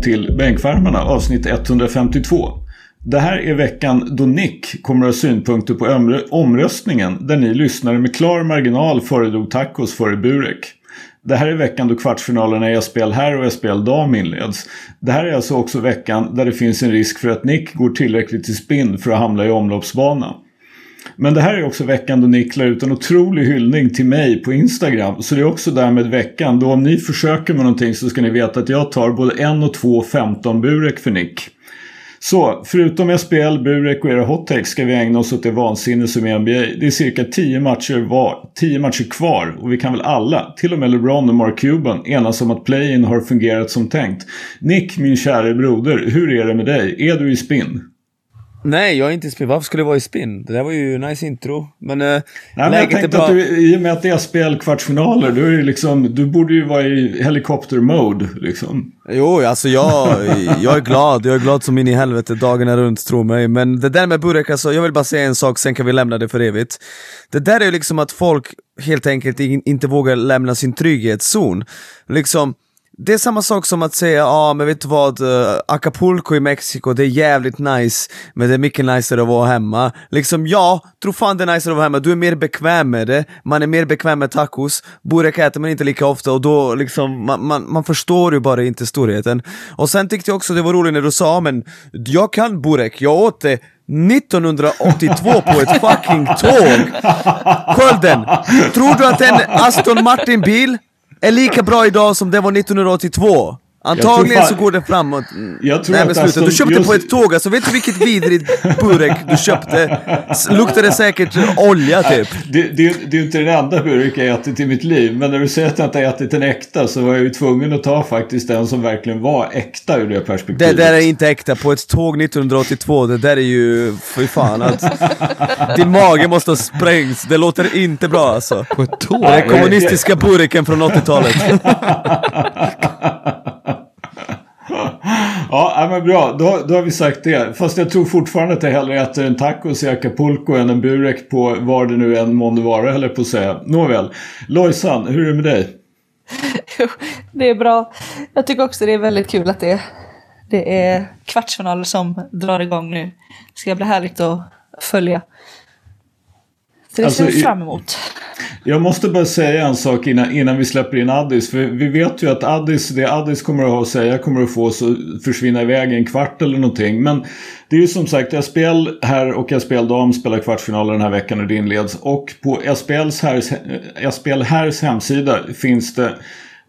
Välkommen till Bänkvärmarna avsnitt 152. Det här är veckan då Nick kommer att ha synpunkter på omröstningen där ni lyssnare med klar marginal föredrog tacos före Burek. Det här är veckan då kvartsfinalerna i SPL här och SPL dam inleds. Det här är alltså också veckan där det finns en risk för att Nick går tillräckligt till spinn för att hamna i omloppsbana. Men det här är också veckan då Nick la ut en otrolig hyllning till mig på Instagram. Så det är också därmed veckan då om ni försöker med någonting så ska ni veta att jag tar både en och två 15 burek för Nick. Så, förutom SPL, Burek och era hot ska vi ägna oss åt det vansinne som är NBA. Det är cirka 10 matcher, var, 10 matcher kvar och vi kan väl alla, till och med LeBron och Mark Cuban, enas om att play-in har fungerat som tänkt. Nick, min käre broder, hur är det med dig? Är du i spinn? Nej, jag är inte i spinn. Varför skulle jag vara i spinn? Det där var ju nice intro. Men, äh, Nej, men jag tänkte bra... att du, i och med att det är spelkvartsfinaler, du, är liksom, du borde ju vara i helikopter-mode liksom. Jo, alltså jag, jag är glad. Jag är glad som in i helvete dagarna runt, tro mig. Men det där med Burek, alltså, jag vill bara säga en sak, sen kan vi lämna det för evigt. Det där är ju liksom att folk helt enkelt inte vågar lämna sin trygghetszon. Liksom, det är samma sak som att säga, ja ah, men vet du vad, uh, Acapulco i Mexiko, det är jävligt nice, men det är mycket niceare att vara hemma. Liksom ja, tro fan det är niceare att vara hemma, du är mer bekväm med det, man är mer bekväm med tacos, burek äter man inte lika ofta och då liksom, man, man, man förstår ju bara inte storheten. Och sen tyckte jag också det var roligt när du sa, men jag kan burek, jag åt det 1982 på ett fucking tåg! Skölden! Tror du att en Aston Martin-bil är lika bra idag som det var 1982. Antagligen så går det framåt. Jag tror Nej men sluta, du köpte just... på ett tåg alltså, vet du vilket vidrigt burek du köpte? Luktade säkert olja typ. Det, det, det är ju inte den enda burek jag ätit i mitt liv, men när du säger att jag inte ätit en äkta så var jag ju tvungen att ta faktiskt den som verkligen var äkta ur det perspektivet. Det där är inte äkta, på ett tåg 1982, det där är ju, fy fan att Din mage måste ha sprängts, det låter inte bra alltså. På ett tåg? Den kommunistiska burken från 80-talet. Ja, men bra. Då, då har vi sagt det. Fast jag tror fortfarande att jag hellre äter en tacos i Acapulco än en burek på var det nu än månde vara, höll på att säga. Nåväl. Lojsan, hur är det med dig? det är bra. Jag tycker också det är väldigt kul att det, det är kvartsfinaler som drar igång nu. Det ska bli härligt att följa. Så det alltså, ser vi fram emot. Jag måste bara säga en sak innan, innan vi släpper in Addis. För vi vet ju att Addis, det Addis kommer att ha att säga kommer att få att försvinna iväg en kvart eller någonting. Men det är ju som sagt SPL här och SPL dam spelar kvartsfinaler den här veckan när det inleds. Och på SPLs här, SPL härs hemsida finns det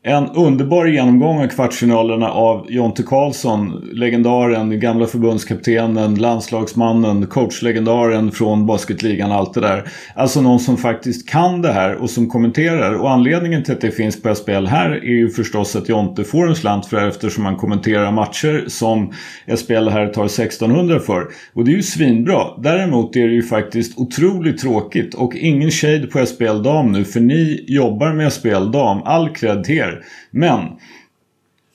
en underbar genomgång av kvartsfinalerna av Jonte Karlsson, legendaren, gamla förbundskaptenen, landslagsmannen, coachlegendaren från basketligan, allt det där. Alltså någon som faktiskt kan det här och som kommenterar. Och anledningen till att det finns på SPL här är ju förstås att Jonte får en slant för det eftersom han kommenterar matcher som SPL här tar 1600 för. Och det är ju svinbra. Däremot är det ju faktiskt otroligt tråkigt och ingen shade på SPL dam nu för ni jobbar med SPL dam. All cred till er ner. Men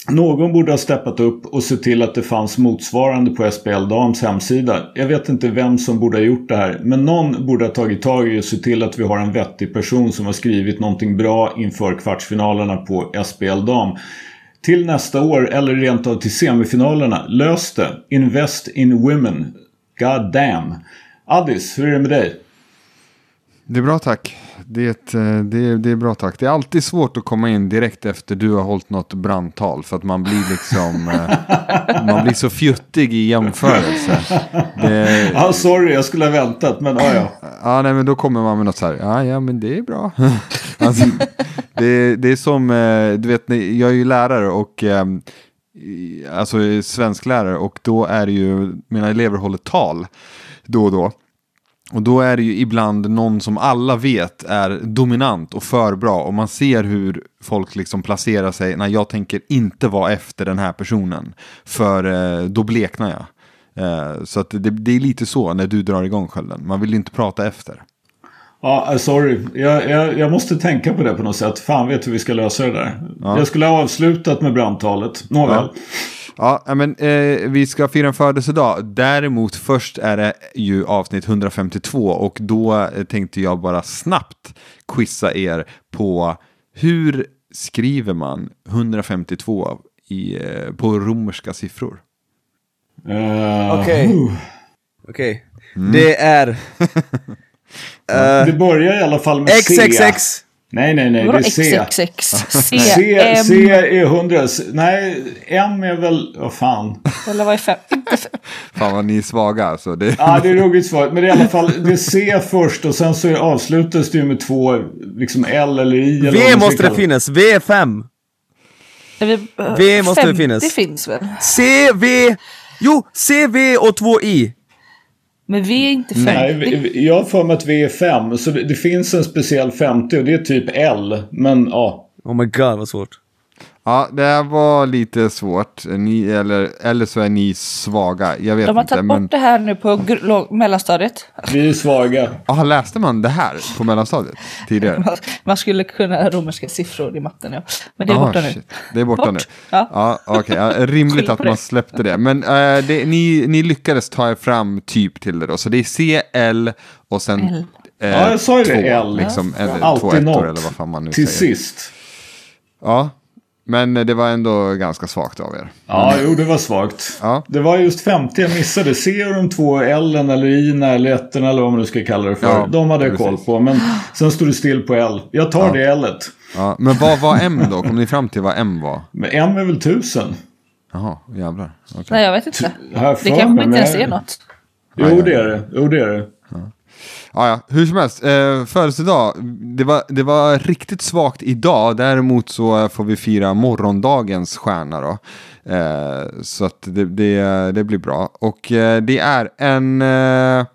någon borde ha steppat upp och sett till att det fanns motsvarande på SBL Dams hemsida. Jag vet inte vem som borde ha gjort det här. Men någon borde ha tagit tag i och sett till att vi har en vettig person som har skrivit någonting bra inför kvartsfinalerna på SBL Dam. Till nästa år eller rent av till semifinalerna. Lös det. Invest in women. God damn. Addis, hur är det med dig? Det är bra tack. Det, eh, det, det är bra tack. Det är alltid svårt att komma in direkt efter du har hållit något brandtal. För att man blir liksom, eh, man blir så fjuttig i jämförelse. Det... Ja, sorry, jag skulle ha väntat, men ja, ja. Ja, nej, men då kommer man med något så här, ja, ja, men det är bra. alltså, det, det är som, eh, du vet, jag är ju lärare och alltså svensklärare och då är det ju, mina elever håller tal då och då. Och då är det ju ibland någon som alla vet är dominant och för bra. Och man ser hur folk liksom placerar sig. när jag tänker inte vara efter den här personen. För eh, då bleknar jag. Eh, så att det, det, är lite så när du drar igång skölden. Man vill inte prata efter. Ja, uh, sorry. Jag, jag, jag, måste tänka på det på något sätt. Fan vet hur vi ska lösa det där. Ja. Jag skulle ha avslutat med brandtalet. Nåväl. Ja. Ja, men eh, vi ska fira en födelsedag. Däremot först är det ju avsnitt 152 och då eh, tänkte jag bara snabbt quizza er på hur skriver man 152 i, eh, på romerska siffror? Eh, Okej. uh, Okej. Det är... eh, det börjar i alla fall med C. Nej, nej, nej. Det är C. XXX? C, C, M, C är 100. S- Nej, M är väl... Vad fan. eller vad är fem? Inte fem. Fan vad ni är svaga alltså. Det, Ja, det är ruggigt svårt. Men det är i alla fall det är C först och sen så avslutas det ju med två, liksom L eller I. Eller V måste det finnas. V5. Är vi, eh, V måste det 50 finnas. finns väl? C, V. Jo, C, V och två I. Men V är inte 50. Nej, vi- vi- jag har för mig att V är 5. Så det, det finns en speciell 50 och det är typ L. Men ja. Oh my god vad svårt. Ja, det här var lite svårt. Ni, eller, eller så är ni svaga. Jag vet De har inte. tagit Men, bort det här nu på mellanstadiet. Vi är svaga. aha, läste man det här på mellanstadiet tidigare? Man- Man skulle kunna romerska siffror i matten ja. Men det är Ah, borta nu. shit. Det är borta Bort. nu. Ja. Ja, okej. Ja, rimligt att man släppte det. Men eh, det, ni, ni lyckades ta er fram typ till det då. Så det är C, L och sen L. eh, Ja, jag sa ju det, två, L. Liksom, eller Alltid två ettor något. eller vad fan man nu Till säger. sist. Ja, men eh, det var ändå ganska svagt av er. Ja, jo det var svagt. Ja. Det var just 50 jag missade. C och de två L eller I eller ettorna eller vad man nu ska kalla det för. Ja, de hade jag koll på. Men sen stod det still på L. Jag tar det L. -et. Ja, men vad var M då? Kom ni fram till vad M var? Men M är väl 1000? Jaha, jävlar. Okej. Nej, jag vet inte. Jag Det kanske inte ens men- är något. Jo det är det. Jo det är det. Ja, ja, hur som helst, eh, födelsedag, det var, det var riktigt svagt idag, däremot så eh, får vi fira morgondagens stjärna då. Eh, så att det, det, det blir bra. Och eh, det är en eh,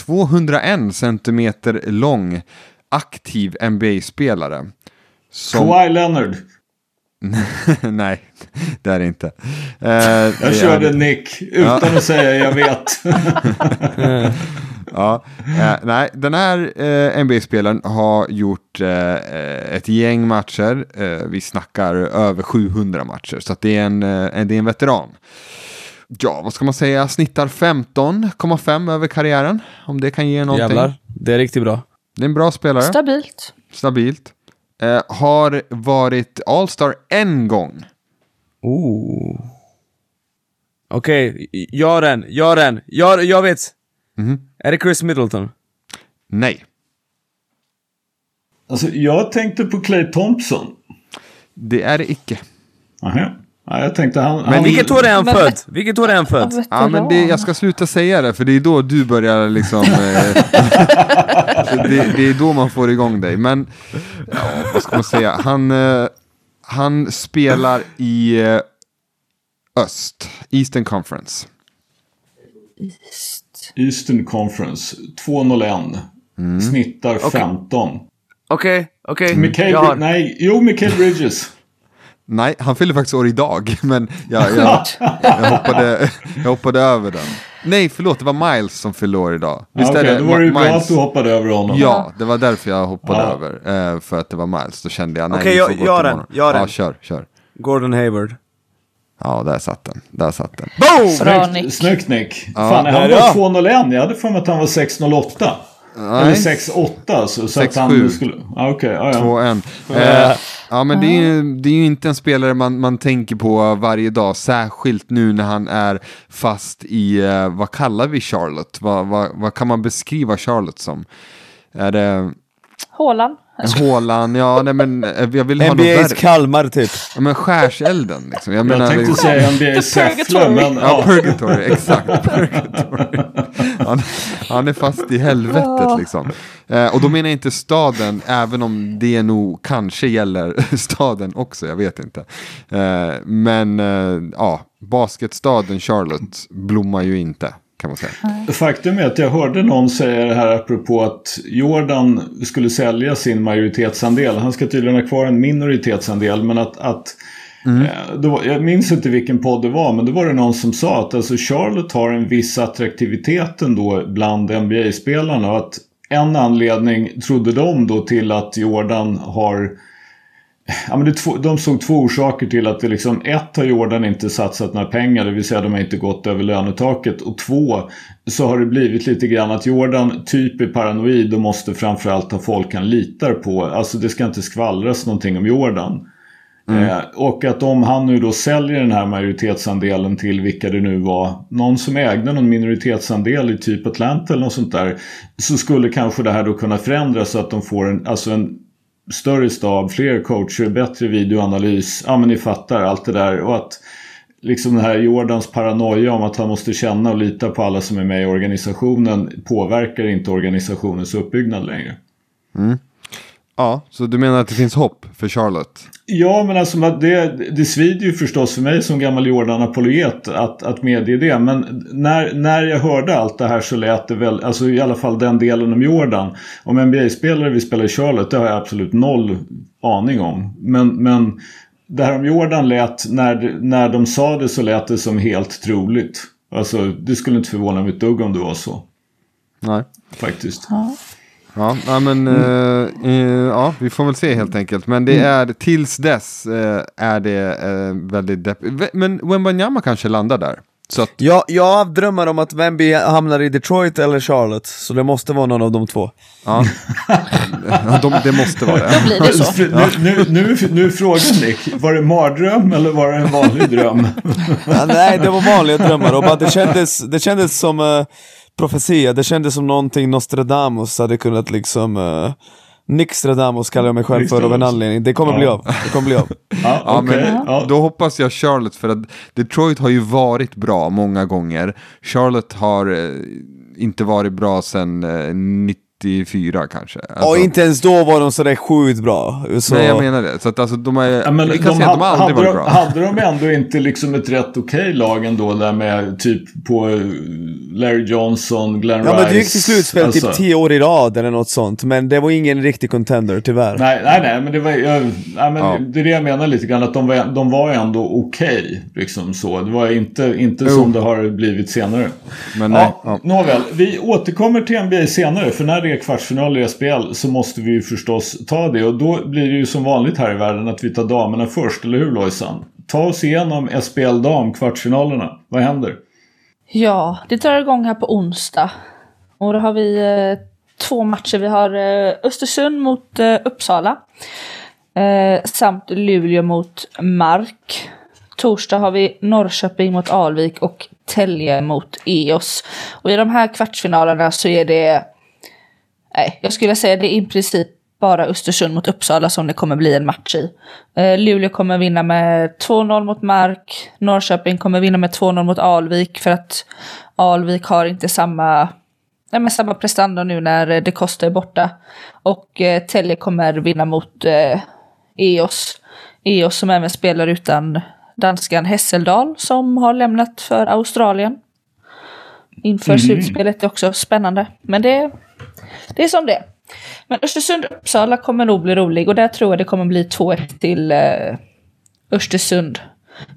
201 centimeter lång aktiv NBA-spelare. Som, Kawhi Leonard. nej, det är det inte. Eh, Jag körde är, Nick utan att säga jag vet. Ja, eh, nej, den här eh, NBA-spelaren har gjort eh, ett gäng matcher. Eh, vi snackar över 700 matcher, så att det, är en, eh, det är en veteran. Ja, vad ska man säga? Snittar 15,5 över karriären. Om det kan ge någonting. Jävlar. Det är riktigt bra. Det är en bra spelare. Stabilt. Stabilt. Eh, har varit All-star en gång. Oh. Okej, gör den, gör den, gör, jag vet. Mhm. Är det Chris Middleton? Nej. Alltså, jag tänkte på Clay Thompson. Det är det icke. Aha. Ja, jag tänkte han... Men han Vilket år är han född? Vilket år är han född? Ja, men det, jag ska sluta säga det, för det är då du börjar liksom... Eh, det, det är då man får igång dig. Men, ja, vad ska man säga? Han, eh, han spelar i eh, öst, Eastern Conference. Eastern Conference. 201. Mm. Snittar 15. Okej, okej. Mikael, Jag har- nej, jo Mikael Bridges. Nej, han fyller faktiskt år idag, men jag, jag, jag, hoppade, jag hoppade över den. Nej, förlåt, det var Miles som fyllde år idag. Ja, Visst Okej, är det då var det ju bra Miles? att du hoppade över honom. Ja, det var därför jag hoppade Ja. över. Eh, för att det var Miles. Då kände jag, nej, Okej, vi jag- gör till den, gör Ja, den. kör, kör. Gordon Hayward. Ja, där satt den. Där satt den. Boom! Bra Snyggt, Nick. snyggt Nick. Ja. Fan, han var ja. 201. Jag hade för mig att han var 608. Eller Nej, 6-8. Så, så att 6-7. han skulle... Ja, okej. ja, ja. 2-1. Eh, ja, men det är, ju, det är ju inte en spelare man, man tänker på varje dag, särskilt nu när han är fast i, eh, vad kallar vi Charlotte? Vad, vad, vad kan man beskriva Charlotte som? Är det Hålan. Hålan? Ja, nej men eh, jag vill ha något NBA's. Kalmar typ. Ja, men skärselden liksom. Jag, Jag menar, tänkte liksom- säga NBA The Säffle, Purgatory. men... Ja, Ja. Purgatory, exakt. Purgatory. Han, han är fast i helvetet liksom. Eh, och då menar jag inte staden, även om det nog kanske gäller staden också, jag vet inte. Eh, men eh, ja, basketstaden Charlotte blommar ju inte, kan man säga. Faktum är att jag hörde någon säga det här apropå att Jordan skulle sälja sin majoritetsandel. Han ska tydligen ha kvar en minoritetsandel men att, att eh, det var, jag minns inte vilken podd det var men då var det någon som sa att alltså Charlotte har en viss attraktivitet ändå bland NBA-spelarna och att en anledning trodde de då till att Jordan har Ja, men det de såg två orsaker till att det liksom ett har Jordan inte satsat några pengar, det vill säga de har inte gått över lönetaket. Och två så har det blivit lite grann att Jordan typ är paranoid och måste framförallt ha folk han litar på. Alltså det ska inte skvallras någonting om Jordan. Eh, och att om han nu då säljer den här majoritetsandelen till vilka det nu var, någon som ägde någon minoritetsandel i typ Atlanta eller något sånt där, så skulle kanske det här då kunna förändras så att de får en, alltså en större stab, fler coacher, bättre videoanalys, ja men ni fattar allt det där. Och att liksom den här Jordans paranoia om att han måste känna och lita på alla som är med i organisationen påverkar inte organisationens uppbyggnad längre. Mm. Ja, så du menar att det finns hopp för Charlotte? Ja, men alltså det, det svider ju förstås för mig som gammal Jordan-apologet att, att medge det. Men när, när jag hörde allt det här så lät det väl, alltså i alla fall den delen om Jordan. Om NBA-spelare vill spela i Charlotte, det har jag absolut noll aning om. Men, men det här om Jordan lät, när, när de sa det så lät det som helt troligt. Alltså det skulle inte förvåna mig ett dugg om det var så. Nej. Faktiskt. Ja. Ja, ja men eh, eh, ja, vi får väl se helt enkelt. Men det är tills dess eh, är det eh, väldigt deppigt. Men Wembanyama kanske landar där. Så att, Jag, jag drömmar om att Wemby hamnar i Detroit eller Charlotte, så det måste vara någon av de två. ja. Ja, de, det måste vara det. Då blir det så. Nu, nu, nu, nu är frågan Nick, var det mardröm eller var det en vanlig dröm? Ja, nej, det var vanliga drömmar och bara det kändes, det kändes som uh, profetia, det kändes som någonting Nostradamus hade kunnat liksom uh, Nixtradamus kallar jag mig själv för av en anledning, det kommer Ja. bli av. Det kommer bli av. Ja, Ja, men Ja. Då hoppas jag Charlotte, för att Detroit har ju varit bra många gånger. Charlotte har eh, inte varit bra sedan eh, 94 kanske. Alltså, Och inte ens då var de sådär sjukt bra. Så, Nej, jag menar det. Så att alltså, de, är, Ja, men vi de, kan säga att de aldrig hade, varit de, bra. hade de ändå inte liksom ett rätt okej lag ändå där med typ på eh, Larry Johnson, Glenn Ja Rice. men det gick till slutspel alltså. typ 10 år i rad eller något sånt, men det var ingen riktig contender tyvärr. Nej, nej, nej, men det var jag, nej, men Ja. det är det jag menar lite grann. Att de var, de var ändå okej. liksom så. Det var inte, inte som det har blivit senare. Men nej, Ja, ja. Nåväl, vi återkommer till NBA senare. För när det är kvartsfinaler i SBL så måste vi ju förstås ta det. Och då blir det ju som vanligt här i världen att vi tar damerna först. Eller hur Lojsan? Ta oss igenom SPL dam, kvartsfinalerna. Vad händer? Ja, det drar igång här på onsdag. Och då har vi eh, två matcher. Vi har eh, Östersund mot eh, Uppsala. Eh, samt Luleå mot Mark. Torsdag har vi Norrköping mot Alvik och Tälje mot EOS. Och i de här kvartsfinalerna så är det... Nej, jag skulle säga det är i princip bara Östersund mot Uppsala som det kommer bli en match i. Eh, Luleå kommer vinna med 2-0 mot Mark. Norrköping kommer vinna med 2-0 mot Alvik för att Alvik har inte samma, nej, men samma prestanda nu när eh, det kostar är borta. Och eh, Tälje kommer vinna mot eh, EOS. EOS som även spelar utan danskan Hesseldal som har lämnat för Australien. Inför slutspelet är också spännande. Men det, det är som det. Men Östersund-Uppsala kommer nog bli rolig och där tror jag det kommer bli 2-1 till eh, Östersund.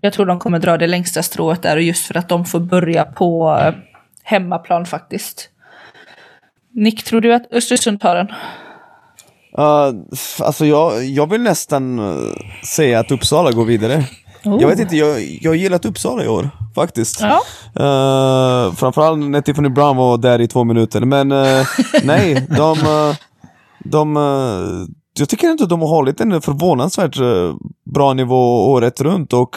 Jag tror de kommer dra det längsta strået där och just för att de får börja på eh, hemmaplan faktiskt. Nick, tror du att Östersund tar den? Uh, alltså jag, jag vill nästan uh, säga att Uppsala går vidare. Oh. Jag vet inte, jag, jag har gillat Uppsala i år, faktiskt. Ja. Uh, framförallt när Tiffany Brown var där i två minuter, men uh, nej, de... Uh, de uh, jag tycker inte att de har hållit en förvånansvärt bra nivå året runt och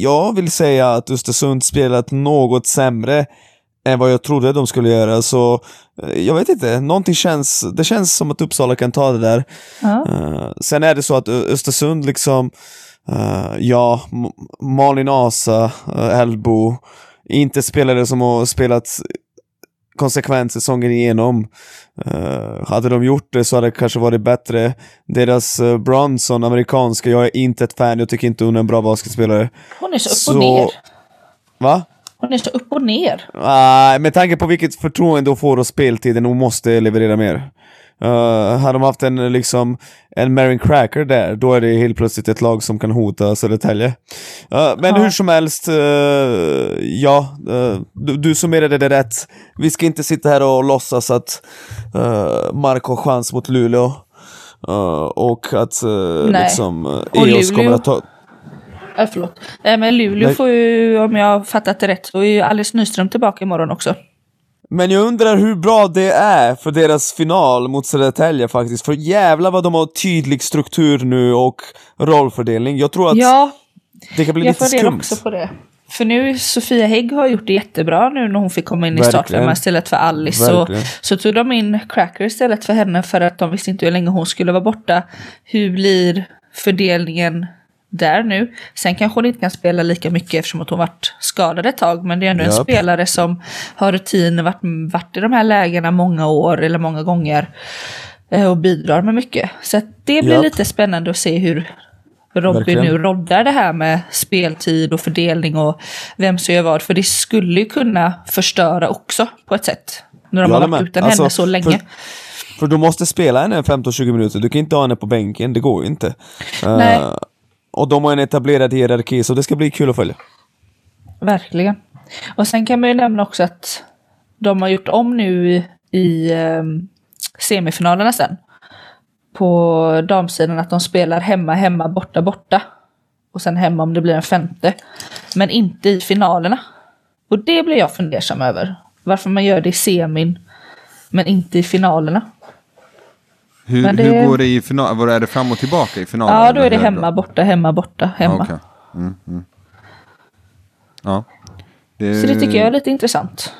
jag vill säga att Östersund spelat något sämre än vad jag trodde de skulle göra, så jag vet inte, någonting känns, det känns som att Uppsala kan ta det där. Ja. Sen är det så att Östersund liksom, uh, ja, M- Malin Asa, uh, Elbo, inte spelare som har spelat konsekvent säsongen igenom. Uh, hade de gjort det så hade det kanske varit bättre. Deras uh, Bronson, amerikanska, jag är inte ett fan, jag tycker inte hon är en bra basketspelare. Hon är så upp Så- och ner. Va? Hon är så upp och ner. Uh, med tanke på vilket förtroende hon får och speltiden, hon måste leverera mer. Uh, hade de haft en, liksom, en Marin Cracker där, då är det helt plötsligt ett lag som kan hota Södertälje. Uh, men Ja. hur som helst, uh, ja, uh, du, du summerade det rätt. Vi ska inte sitta här och låtsas att uh, Mark har chans mot Luleå. Och att liksom, uh, Och EOS kommer att ta... Äh, förlåt. Äh, men Luleå Nej. får ju, om jag har fattat det rätt, så är ju Alice Nyström tillbaka imorgon också. Men jag undrar hur bra det är för deras final mot Södertälje faktiskt, för jävlar vad de har tydlig struktur nu och rollfördelning. Jag tror att Ja, det kan bli jag lite funderar skumt. också på det. För nu, Sofia Hägg har gjort det jättebra nu när hon fick komma in i Verkligen. startfemman istället för Alice. Verkligen. så tog de in Cracker istället för henne för att de visste inte hur länge hon skulle vara borta. Hur blir fördelningen där nu? Sen kanske hon inte kan spela lika mycket eftersom att hon varit skadad ett tag. Men det är ändå en Japp. spelare som har rutin, varit, varit i de här lägena många år eller många gånger. eh, Och bidrar med mycket. Så det blir Japp. lite spännande att se hur Robin Verkligen. nu roddar det här med speltid och fördelning och vem som gör vad. För det skulle ju kunna förstöra också på ett sätt. När de Jag har varit utan Alltså, henne så länge. för- För du måste spela henne 15-20 minuter, du kan inte ha henne på bänken, det går ju inte. Eh, Nej och de har en etablerad hierarki, så det ska bli kul att följa. Verkligen. Och sen kan man ju nämna också att de har gjort om nu i, ehm, semifinalerna sen. På damsidan att de spelar hemma, hemma, borta, borta. Och sen hemma om det blir en femte. Men inte i finalerna. Och det blir jag fundersam över. Varför man gör det i semin, men inte i finalerna. Hur, det- hur går det i final? Vad är det fram och tillbaka i finalen? Ja, då är det hemma, borta, hemma, borta, hemma. Ja, okej. mm, mm. Ja. Det, Så det tycker jag är lite intressant.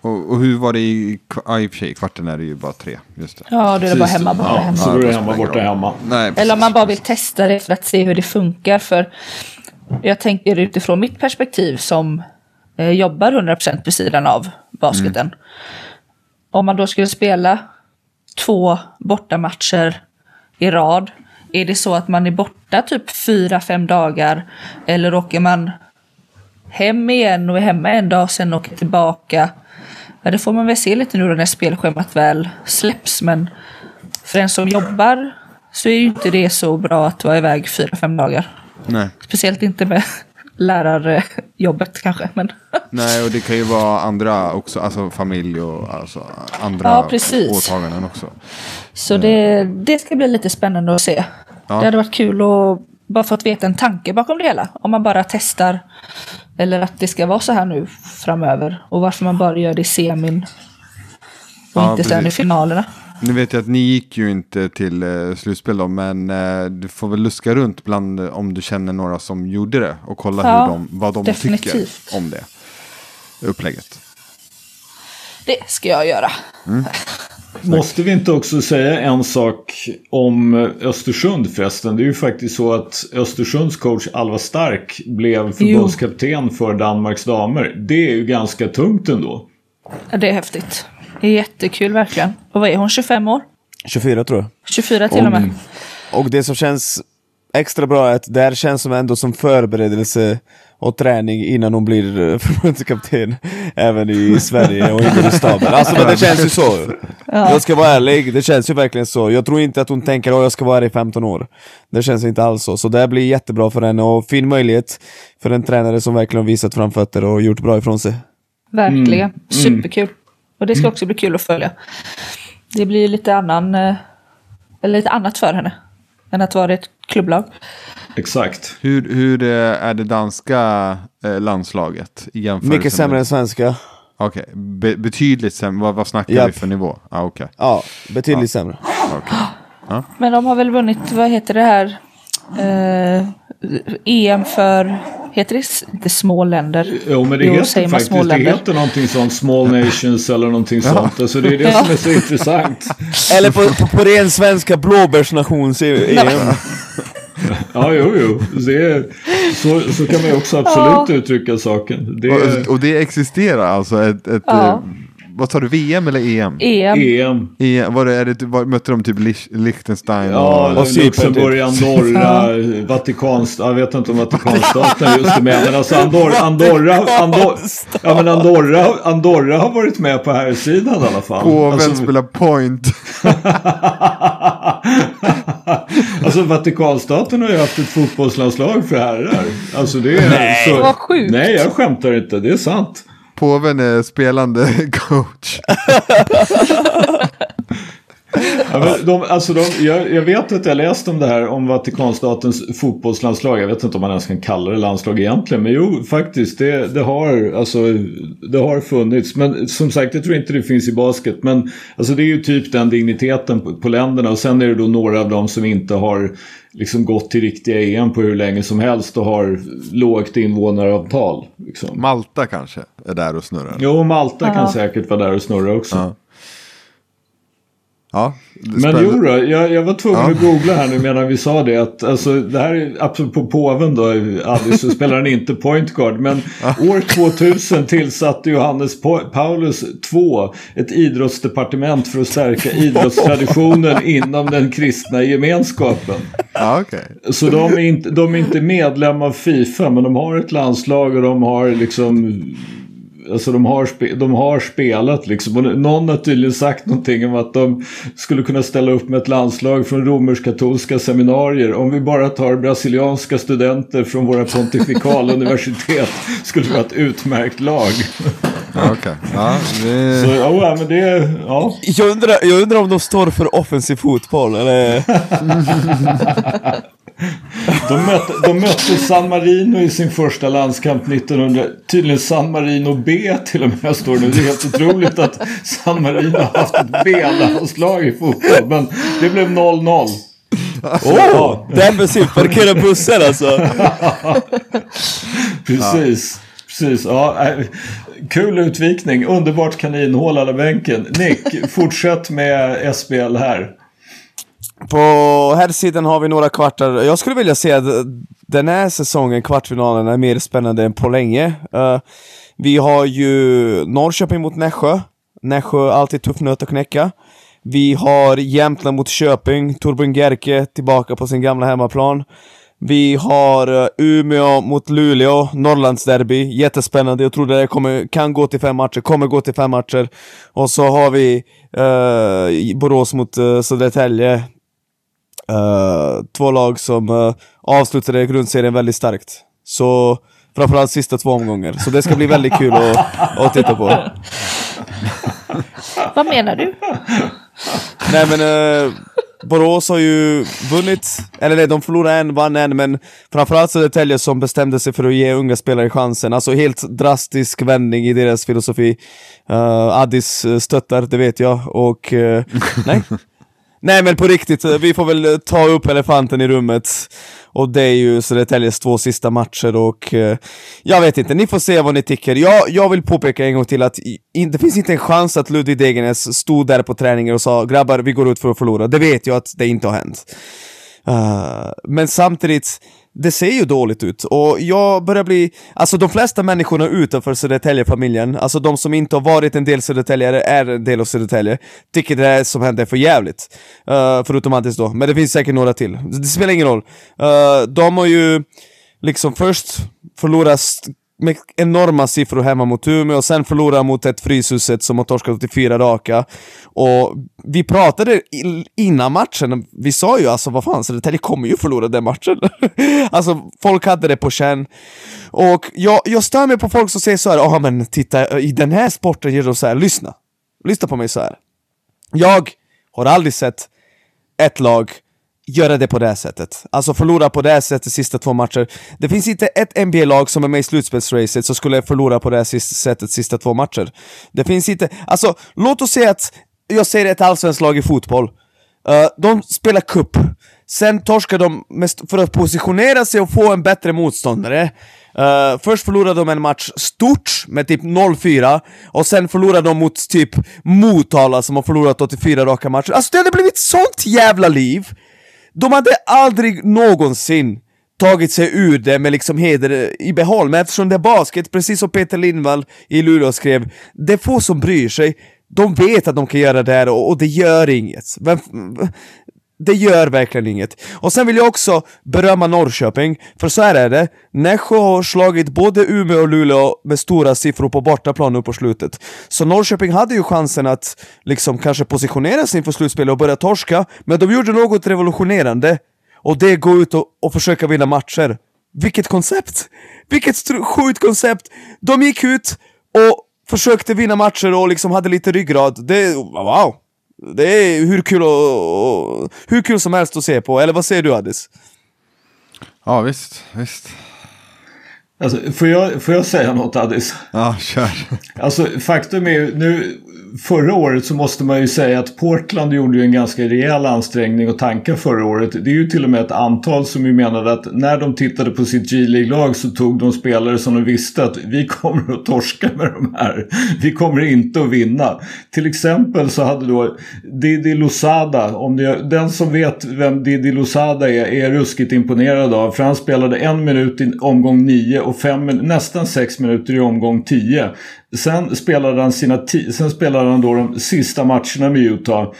och, och hur var det i, ja, i och för sig, i kvarten är det ju bara tre. Just det. Ja, då är det bara hemma, borta, Ja, hemma. Så då är det hemma, borta, hemma. Nej, Eller om man bara vill testa det för att se hur det funkar. För jag tänker utifrån mitt perspektiv som eh, jobbar 100% vid sidan av basketen. Om man då skulle spela två bortamatcher i rad. Är det så att man är borta typ fyra, fem dagar? Eller åker man hem igen och är hemma en dag och sen åker tillbaka? Ja, det får man väl se lite nu då när spelschemat väl släpps. Men för en som jobbar så är ju inte det så bra att vara iväg fyra, fem dagar. Nej. Speciellt inte med lärarjobbet kanske. Men Nej, och det kan ju vara andra också, alltså familj och alltså, andra Ja, precis. åtaganden också. Så det, det ska bli lite spännande att se. Ja. Det hade varit kul att bara fått veta en tanke bakom det hela. Om man bara testar. Eller att det ska vara så här nu framöver. Och varför man bara gör det i semin. Och Ja, inte sen i finalerna. Nu vet jag att ni gick ju inte till eh, slutspel då, men eh, du får väl luska runt bland eh, om du känner några som gjorde det och kolla Ja, hur de, vad de definitivt. tycker om det upplägget. Det ska jag göra. Måste vi inte också säga en sak om Östersund förresten? Det är ju faktiskt så att Östersunds coach Alva Stark blev förbundskapten för Danmarks damer. Det är ju ganska tungt ändå. Ja, Det är häftigt. Det är jättekul verkligen. Och vad är hon, 25 år? 24 tror jag. 24 till och med. Och det som känns extra bra är att det här känns som ändå som förberedelse och träning innan hon blir förbundskapten även i Sverige och ingår i staben. Alltså men det känns ju så. Jag ska vara ärlig, det känns ju verkligen så. Jag tror inte att hon tänker att jag ska vara här i 15 år. Det känns inte alls så. Så det här blir jättebra för henne och fin möjlighet för en tränare som verkligen har visat framfötter och gjort bra ifrån sig. Verkligen. Superkul. Och det ska också bli kul att följa. Det blir lite annan, eh, eller lite annat för henne. Än att vara ett klubblag. Exakt. Hur, hur eh, är det danska eh, landslaget i jämförelse Mycket sämre än svenska. Okej, Be- betydligt sämre. Vad, vad snackar Japp. vi för nivå? Ah, okej. Ja, betydligt sämre. okej. Men de har väl vunnit, vad heter det här? Eh, EM för, heter det inte små länder? Jo men det Jo, heter säger man faktiskt det heter någonting sånt. Small Nations eller någonting sånt. Alltså det är det som är så intressant. Eller på, på, på ren svenska blåbärsnations EM. Ja, jo, jo. Det är, så, så kan man ju också absolut uttrycka saken. Det är Och, och det existerar alltså ett, ett Ja. Vad sa du, VM eller EM? EM. EM. E var det, är det, var, mötte de typ Liechtenstein? Ja, och, och Cypern, Luxemburg, typ. Andorra, Vatikanstaten. Jag vet inte om Vatikanstaten är just det med. Men alltså Andorra, Andorra, Andorra, ja, men Andorra, Andorra har varit med på här sidan i alla fall. Påven Alltså, spelar point. alltså Vatikanstaten har ju haft ett fotbollslandslag för herrar. Alltså det är... Nej, så, Vad sjukt. Nej, jag skämtar inte. Det är sant. Påven är spelande coach. Ja, men de, alltså de, jag, jag vet att jag läst om det här om Vatikanstatens fotbollslandslag. Jag vet inte om man ens kan kalla det landslag egentligen. Men jo, faktiskt. Det, det, har, alltså, det har funnits. Men som sagt, jag tror inte det finns i basket. Men alltså, det är ju typ den digniteten på, på länderna. Och sen är det då några av dem som inte har liksom gått till riktiga EM på hur länge som helst och har lågt invånaravtal. Liksom. Malta kanske är där och snurrar. Jo, Malta Ja. kan säkert vara där och snurra också. Ja. Ja, Men jo då, jag, jag var tvungen Ja. att googla här nu medan vi sa det. Att, alltså, det här är apropå påven då, Addis, så spelar han inte point guard. Men år 2000 tillsatte Johannes Pa- Paulus II ett idrottsdepartement för att stärka idrottstraditionen inom den kristna gemenskapen. Ja, okej. Så de är, inte, de är inte medlem av Fifa men de har ett landslag och de har liksom Alltså de har, spe, de har spelat liksom. Och någon har tydligen sagt någonting om att de skulle kunna ställa upp med ett landslag från romersk-katolska seminarier. Om vi bara tar brasilianska studenter från våra pontifikaluniversitet skulle vi ha ett utmärkt lag. Ja, okej. Ja, det... Så ja, men det, ja. Jag undrar, jag undrar om de står för offensiv fotboll, eller? De mötte, de mötte San Marino i sin första landskamp 1900. Tydligen San Marino B till och med står nu. Det är helt otroligt att San Marino har haft ett B-landslag i fotboll. Men det blev 0-0. Åh! Defensivt, parkera bussar alltså! Precis. Precis. Ja, äh, kul utvikning. Underbart kaninhål alla bänken. Nick, fortsätt med SBL här. På här sidan har vi några kvartar. Jag skulle vilja säga att den här säsongen, kvartfinalen, är mer spännande än på länge. Eh, vi har ju Norrköping mot Nässjö. Nässjö, alltid tuff nöt att knäcka. Vi har Jämtland mot Köping, Torbjörn Gerke tillbaka på sin gamla hemmaplan. Vi har eh, Umeå mot Luleå, Norrlandsderby, jättespännande. Jag tror det kommer, kan gå till fem matcher, kommer gå till fem matcher. Och så har vi eh, Borås mot uh, Södertälje. Eh, två lag som uh, avslutade grundserien väldigt starkt. Så framförallt sista två omgångar. Så det ska bli väldigt kul att, att titta på. Vad menar du? Nej men uh, Borås har ju vunnit, eller nej de förlorade en, vann en, men framförallt Södertälje som bestämde sig för att ge unga spelare chansen. Alltså helt drastisk vändning i deras filosofi. Uh, Addis eh, stöttar, det vet jag, och eh, nej. Nej men på riktigt, vi får väl ta upp elefanten i rummet. Och det är ju Södertäljes två sista matcher och eh, jag vet inte, ni får se vad ni tycker. Jag, jag vill påpeka en gång till att in, det finns inte en chans att Ludvig Degernes stod där på träningen och sa grabbar, vi går ut för att förlora. Det vet jag att det inte har hänt. Uh, men samtidigt, det ser ju dåligt ut och jag börjar bli, alltså de flesta människorna utanför Södertälje-familjen, alltså de som inte har varit en del Södertäljare, är en del av Södertälje, tycker det som händer är för jävligt. Uh, förutom Antis då, men det finns säkert några till. Det spelar ingen roll. Uh, de har ju liksom först förlorat med enorma siffror hemma mot Umeå och sen förlora mot ett Fryshuset som har torskat till fyra raka. Och vi pratade innan matchen, vi sa ju alltså vad fan, Södertälje kommer ju förlora den matchen. alltså folk hade det på känn. Och jag, jag stör mig på folk som säger så här, ja men titta i den här sporten gör de så här, lyssna. Lyssna på mig så här. Jag har aldrig sett ett lag göra det på det här sättet. Alltså förlora på det här sättet sista två matcher. Det finns inte ett NBA-lag som är med i slutspelsracet som skulle förlora på det här sättet sista två matcher. Det finns inte, alltså låt oss säga att, jag säger ett allsvenskt lag i fotboll. Uh, de spelar cup. Sen torskar de för att positionera sig och få en bättre motståndare. Uh, först förlorar de en match stort med typ 0-4 och sen förlorar de mot typ Motala som har förlorat 84 raka matcher. Alltså det hade blivit sånt jävla liv! De hade aldrig någonsin tagit sig ur det med liksom heder i behåll, men eftersom det är basket, precis som Peter Lindvall i Luleå skrev, det är få som bryr sig. De vet att de kan göra det här och, och det gör inget. Vem, det gör verkligen inget. Och sen vill jag också berömma Norrköping, för så här är det. Nässjö har slagit både Umeå och Luleå med stora siffror på bortaplan nu på slutet. Så Norrköping hade ju chansen att liksom kanske positionera sig inför slutspelet och börja torska, men de gjorde något revolutionerande. Och det är gå ut och, och försöka vinna matcher. Vilket koncept! Vilket sjukt koncept! De gick ut och försökte vinna matcher och liksom hade lite ryggrad. Det, wow! Det är hur kul, och, och, hur kul som helst att se på, eller vad säger du Addis? Ja visst, visst. Alltså, får, jag, får jag säga något Addis? Ja, kör. Alltså faktum är ju, nu förra året så måste man ju säga att Portland gjorde ju en ganska rejäl ansträngning och tanka förra året. Det är ju till och med ett antal som ju menade att när de tittade på sitt G-League-lag så tog de spelare som de visste att vi kommer att torska med de här. Vi kommer inte att vinna. Till exempel så hade då Didi Losada, om det, den som vet vem Didi Losada är, är ruskigt imponerad av. För han spelade en minut i omgång nio och fem, nästan sex minuter i omgång tio. Sen spelade han, sina sen spelade han då de sista matcherna med Utah.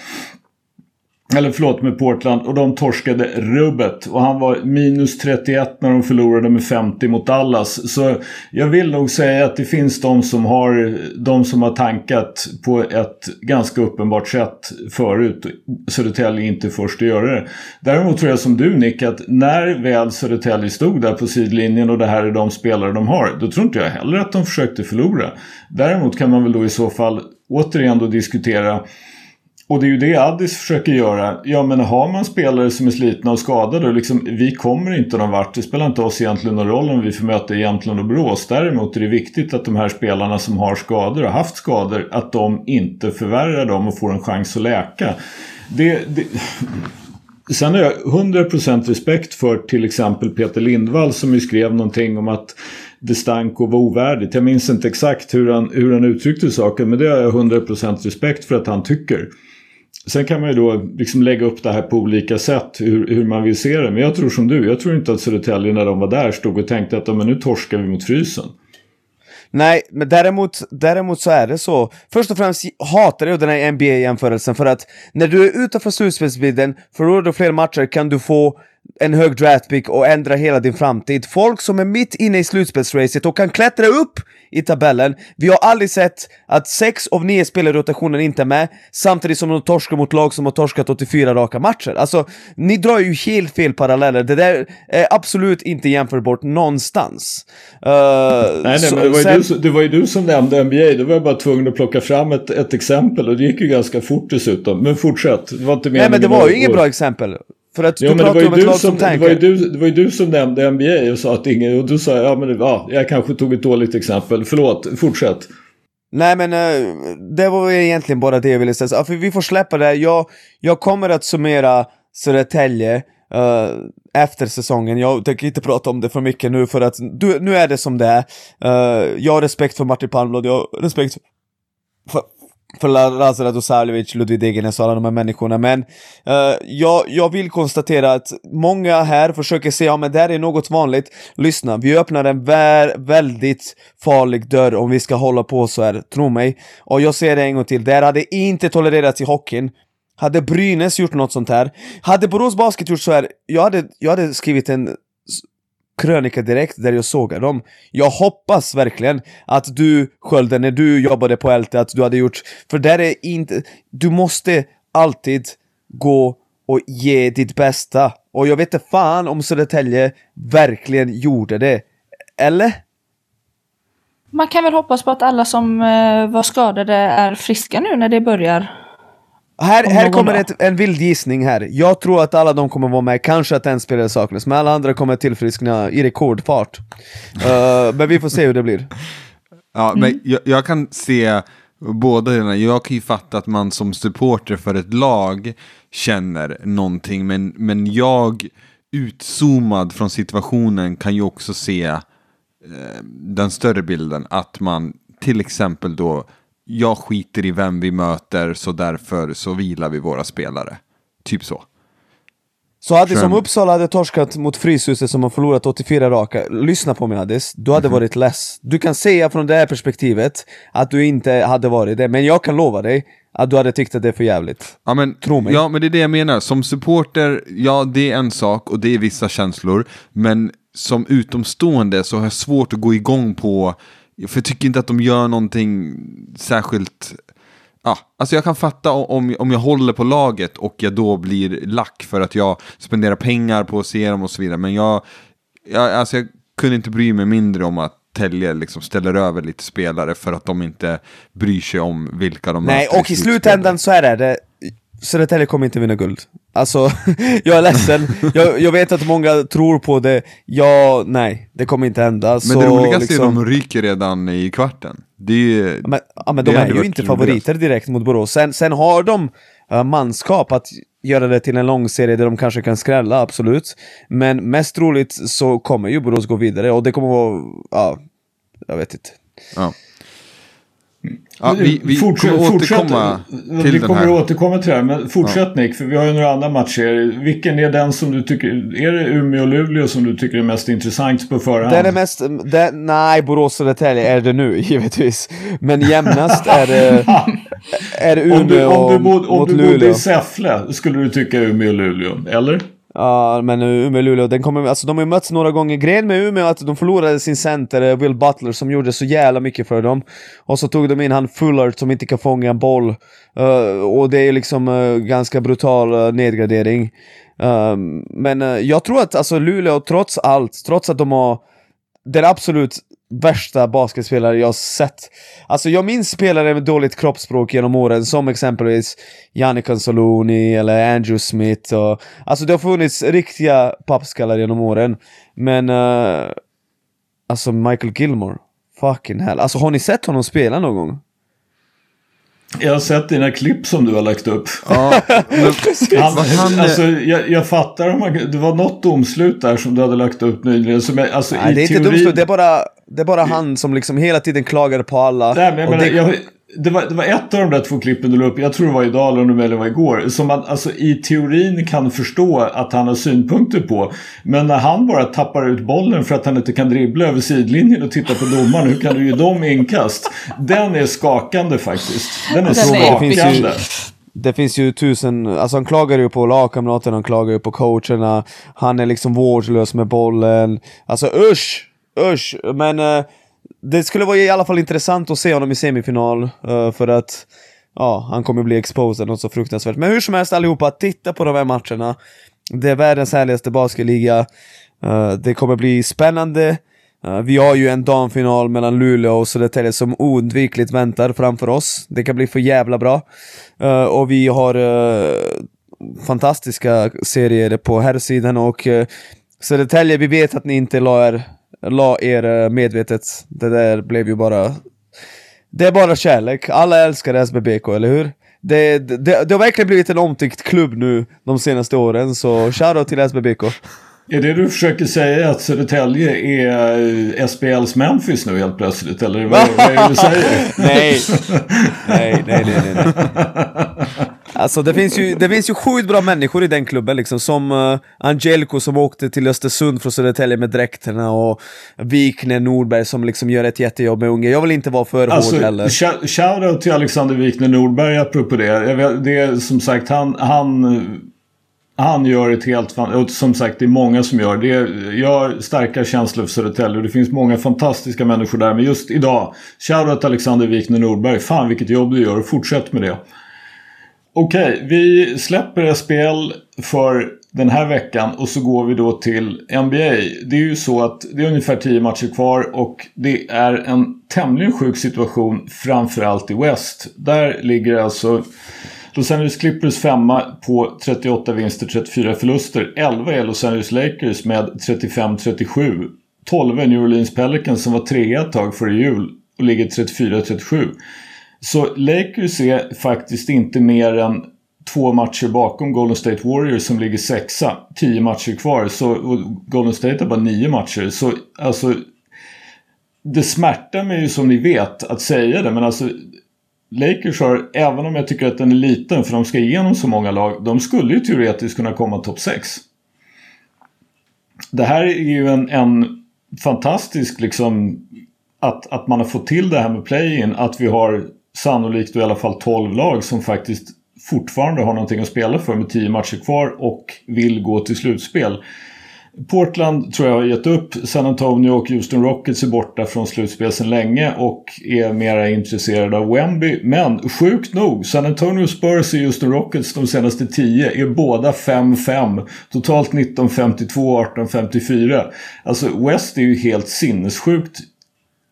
Eller förlåt med Portland och de torskade rubbet. Och han var minus 31 när de förlorade med 50 mot Dallas. Så jag vill nog säga att det finns de som har, de som har tankat på ett ganska uppenbart sätt förut. Södertälje inte först att göra det. Däremot tror jag som du Nick att när väl Södertälje stod där på sidlinjen och det här är de spelare de har. Då tror inte jag heller att de försökte förlora. Däremot kan man väl då i så fall återigen då diskutera och det är ju det Addis försöker göra. Ja men har man spelare som är slitna och skadade och liksom, vi kommer inte någon vart. Det spelar inte oss egentligen någon roll om vi får möta Jämtland och Borås. Däremot är det viktigt att de här spelarna som har skador och haft skador att de inte förvärrar dem och får en chans att läka. Det, det... Sen har jag 100% respekt för till exempel Peter Lindvall som ju skrev någonting om att det stank och var ovärdigt. Jag minns inte exakt hur han, hur han uttryckte saken men det har jag 100% respekt för att han tycker. Sen kan man ju då liksom lägga upp det här på olika sätt hur, hur, man vill se det. Men jag tror som du, jag tror inte att Södertälje när de var där stod och tänkte att men nu torskar vi mot frysen. Nej, men däremot, däremot så är det så. Först och främst hatar jag den här NBA-jämförelsen för att när du är utanför slutspelsbilden, förlorar du fler matcher kan du få en hög draftpick och ändra hela din framtid. Folk som är mitt inne i slutspelsracet och kan klättra upp i tabellen. Vi har aldrig sett att sex av nio spelare i rotationen inte är med, samtidigt som de torskar mot lag som har torskat 84 raka matcher. Alltså, ni drar ju helt fel paralleller. Det där är absolut inte jämförbart någonstans. Uh, nej, nej, så, men det var, sen... du, det var ju du som nämnde NBA, då var jag bara tvungen att plocka fram ett, ett exempel och det gick ju ganska fort dessutom. Men fortsätt, det var inte Nej, men det var ju inget bra exempel. För att du pratar om ett lag som, som tänker. Det var, ju du, det var ju du som nämnde NBA och sa att ingen... Och du sa ja men ja, jag kanske tog ett dåligt exempel. Förlåt, fortsätt. Nej men uh, det var egentligen bara det jag ville säga. För vi får släppa det. Jag, jag kommer att summera Södertälje uh, efter säsongen. Jag tänker inte prata om det för mycket nu för att du, nu är det som det är. Uh, jag har respekt för Martin Palmblad, jag har respekt för, för Lazar Dosarjevic, Ludvig Degernes och alla de här människorna. Men uh, jag, jag vill konstatera att många här försöker säga ja men det här är något vanligt. Lyssna, vi öppnar en vä väldigt farlig dörr om vi ska hålla på så här, tro mig. Och jag säger det en gång till, det här hade inte tolererats i hockeyn. Hade Brynäs gjort något sånt här, hade Borås Basket gjort så här, jag hade, jag hade skrivit en krönika direkt där jag sågar dem. Jag hoppas verkligen att du Skölden, när du jobbade på LT, att du hade gjort... För där är inte... Du måste alltid gå och ge ditt bästa. Och jag vet inte fan om Södertälje verkligen gjorde det. Eller? Man kan väl hoppas på att alla som eh, var skadade är friska nu när det börjar. Här, här kommer ett, en vild gissning här. Jag tror att alla de kommer vara med, kanske att en spelare saknas, men alla andra kommer tillfriskna i rekordfart. uh, men vi får se hur det blir. Ja, mm. men jag, jag, kan se båda delarna. Jag kan ju fatta att man som supporter för ett lag känner någonting, men, men jag utzoomad från situationen kan ju också se eh, den större bilden, att man till exempel då jag skiter i vem vi möter så därför så vilar vi våra spelare. Typ så. Så Addis, om Uppsala hade torskat mot Fryshuset som har förlorat 84 raka, lyssna på mig Addis, du hade -hmm. varit less. Du kan säga från det här perspektivet att du inte hade varit det, men jag kan lova dig att du hade tyckt att det är för jävligt. Ja men, Tro mig. Ja men det är det jag menar, som supporter, ja det är en sak och det är vissa känslor, men som utomstående så har jag svårt att gå igång på för jag tycker inte att de gör någonting särskilt... Ja, alltså jag kan fatta om, om jag håller på laget och jag då blir lack för att jag spenderar pengar på att se dem och så vidare. Men jag, jag, alltså jag kunde inte bry mig mindre om att Tälje liksom ställer över lite spelare för att de inte bryr sig om vilka de Nej, och i slutändan så är det, Södertälje kommer inte vinna guld. Alltså, jag är ledsen. Jag, jag vet att många tror på det. Ja, nej, det kommer inte hända. Men så, det roligaste liksom, är att de ryker redan i kvarten. Det är men, ja, men de det är hade ju inte roligast. favoriter direkt mot Borås. Sen, sen har de uh, manskap att göra det till en lång serie där de kanske kan skrälla, absolut. Men mest troligt så kommer ju Borås gå vidare och det kommer vara, ja, jag vet inte. Ja. Ja, vi, vi Fortsätt- kommer fortsätt- återkomma vi till den kommer här. återkomma till det här, men fortsätt Nick, för vi har ju några andra matcher. Vilken är den som du tycker, är det Umeå och Luleå som du tycker är mest intressant på förhand? Det är mest, det, nej, Borås och Södertälje är det nu, givetvis. Men jämnast är det, är det Umeå om du, om du, bod, om du bodde Luleå. i Säffle skulle du tycka Umeå och Luleå, eller? Ja, men Umeå Luleå, den kommer, alltså de har ju mötts några gånger. Grejen med Umeå är att de förlorade sin center, eh, Will Butler, som gjorde så jävla mycket för dem. Och så tog de in han Fullert som inte kan fånga en boll. Uh, och det är liksom uh, ganska brutal uh, nedgradering. Ehm, men jag tror att alltså Luleå, trots allt, trots att de har den absolut värsta basketspelare jag sett. Alltså jag minns spelare med dåligt kroppsspråk genom åren, som exempelvis Gianni Consoloni eller Andrew Smith. Och, alltså det har funnits riktiga pappskallar genom åren. Men, Uh, alltså Michael Gilmore, fucking hell. Alltså har ni sett honom spela någon gång? Jag har sett dina klipp som du har lagt upp. Ja, men, Han, vad han, alltså, jag, jag fattar om man, det var något domslut där som du hade lagt upp nyligen. Som jag, alltså, Nej, i det är inte teorin- domslut, det är bara, det är bara han som liksom hela tiden klagar på alla. Nej, men jag menar, det- jag, det, var, det var ett av de där två klippen du la upp, jag tror det var idag eller om det var igår, som man alltså, i teorin kan förstå att han har synpunkter på. Men när han bara tappar ut bollen för att han inte kan dribbla över sidlinjen och titta på domaren, hur kan du ge dem inkast? Den är skakande faktiskt. Den är Den är- Det finns ju- skakande. Det finns ju tusen, alltså han klagar ju på lagkamraterna, han klagar ju på coacherna, han är liksom vårdslös med bollen. Alltså usch! Usch! Men eh, det skulle vara i alla fall intressant att se honom i semifinal, eh, för att ja, han kommer bli exposed något så fruktansvärt. Men hur som helst allihopa, titta på de här matcherna. Det är världens härligaste basketliga. Eh, det kommer bli spännande. Eh, vi har ju en damfinal mellan Luleå och Södertälje som oundvikligt väntar framför oss. Det kan bli för jävla bra. Och vi har fantastiska serier på herrsidan. och uh, Södertälje, vi vet att ni inte la er, la er eh, medvetet. Det där blev ju bara... Det är bara kärlek. Alla älskar SBBK, eller hur? Det, det, det har verkligen blivit en omtyckt klubb nu de senaste åren, så shoutout till SBBK. Är det du försöker säga att Södertälje är eh, SBLs Memphis nu helt plötsligt? Eller vad, vad är det du säger? nej. nej, nej, nej, nej, nej. Alltså det finns ju, det finns ju sjukt bra människor i den klubben liksom, som uh, Angelico som åkte till Östersund från Södertälje med dräkterna och Wikner Nordberg som liksom gör ett jättejobb med unga. Jag vill inte vara för Alltså, hård heller. sh- shoutout till Alexander Wikner Nordberg apropå det. Vet, det är som sagt, han, han, han gör ett helt och som sagt det är många som gör det. Jag har starka känslor för Södertälje och det finns många fantastiska människor där. Men just idag, shoutout till Alexander Wikner Nordberg. Fan vilket jobb du gör och fortsätt med det. Okej, vi släpper SPL för den här veckan och så går vi då till NBA. Det är ju så att det är ungefär 10 matcher kvar och det är en tämligen sjuk situation framförallt i West. Där ligger alltså Los Angeles Clippers femma på 38 vinster, 34 förluster. 11 är Los Angeles Lakers med 35-37. 12 är New Orleans Pelicans som var trea ett tag före jul och ligger 34-37. Så Lakers är faktiskt inte mer än två matcher bakom Golden State Warriors som ligger sexa. Tio matcher kvar. Så, och Golden State har bara nio matcher. Så alltså... Det smärtar mig ju som ni vet att säga det men alltså Lakers har, även om jag tycker att den är liten för de ska igenom så många lag, de skulle ju teoretiskt kunna komma topp 6. Det här är ju en, en fantastisk liksom att, att man har fått till det här med play-in, att vi har sannolikt i alla fall 12 lag som faktiskt fortfarande har någonting att spela för med 10 matcher kvar och vill gå till slutspel. Portland tror jag har gett upp. San Antonio och Houston Rockets är borta från slutspel sedan länge och är mera intresserade av Wemby. Men sjukt nog, San Antonio Spurs och Houston Rockets de senaste 10 är båda 5-5. Totalt 19-52, 18-54. Alltså West är ju helt sinnessjukt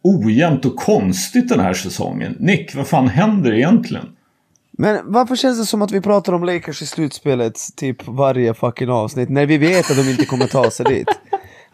ojämnt och konstigt den här säsongen. Nick, vad fan händer egentligen? Men varför känns det som att vi pratar om Lakers i slutspelet typ varje fucking avsnitt när vi vet att de inte kommer ta sig dit?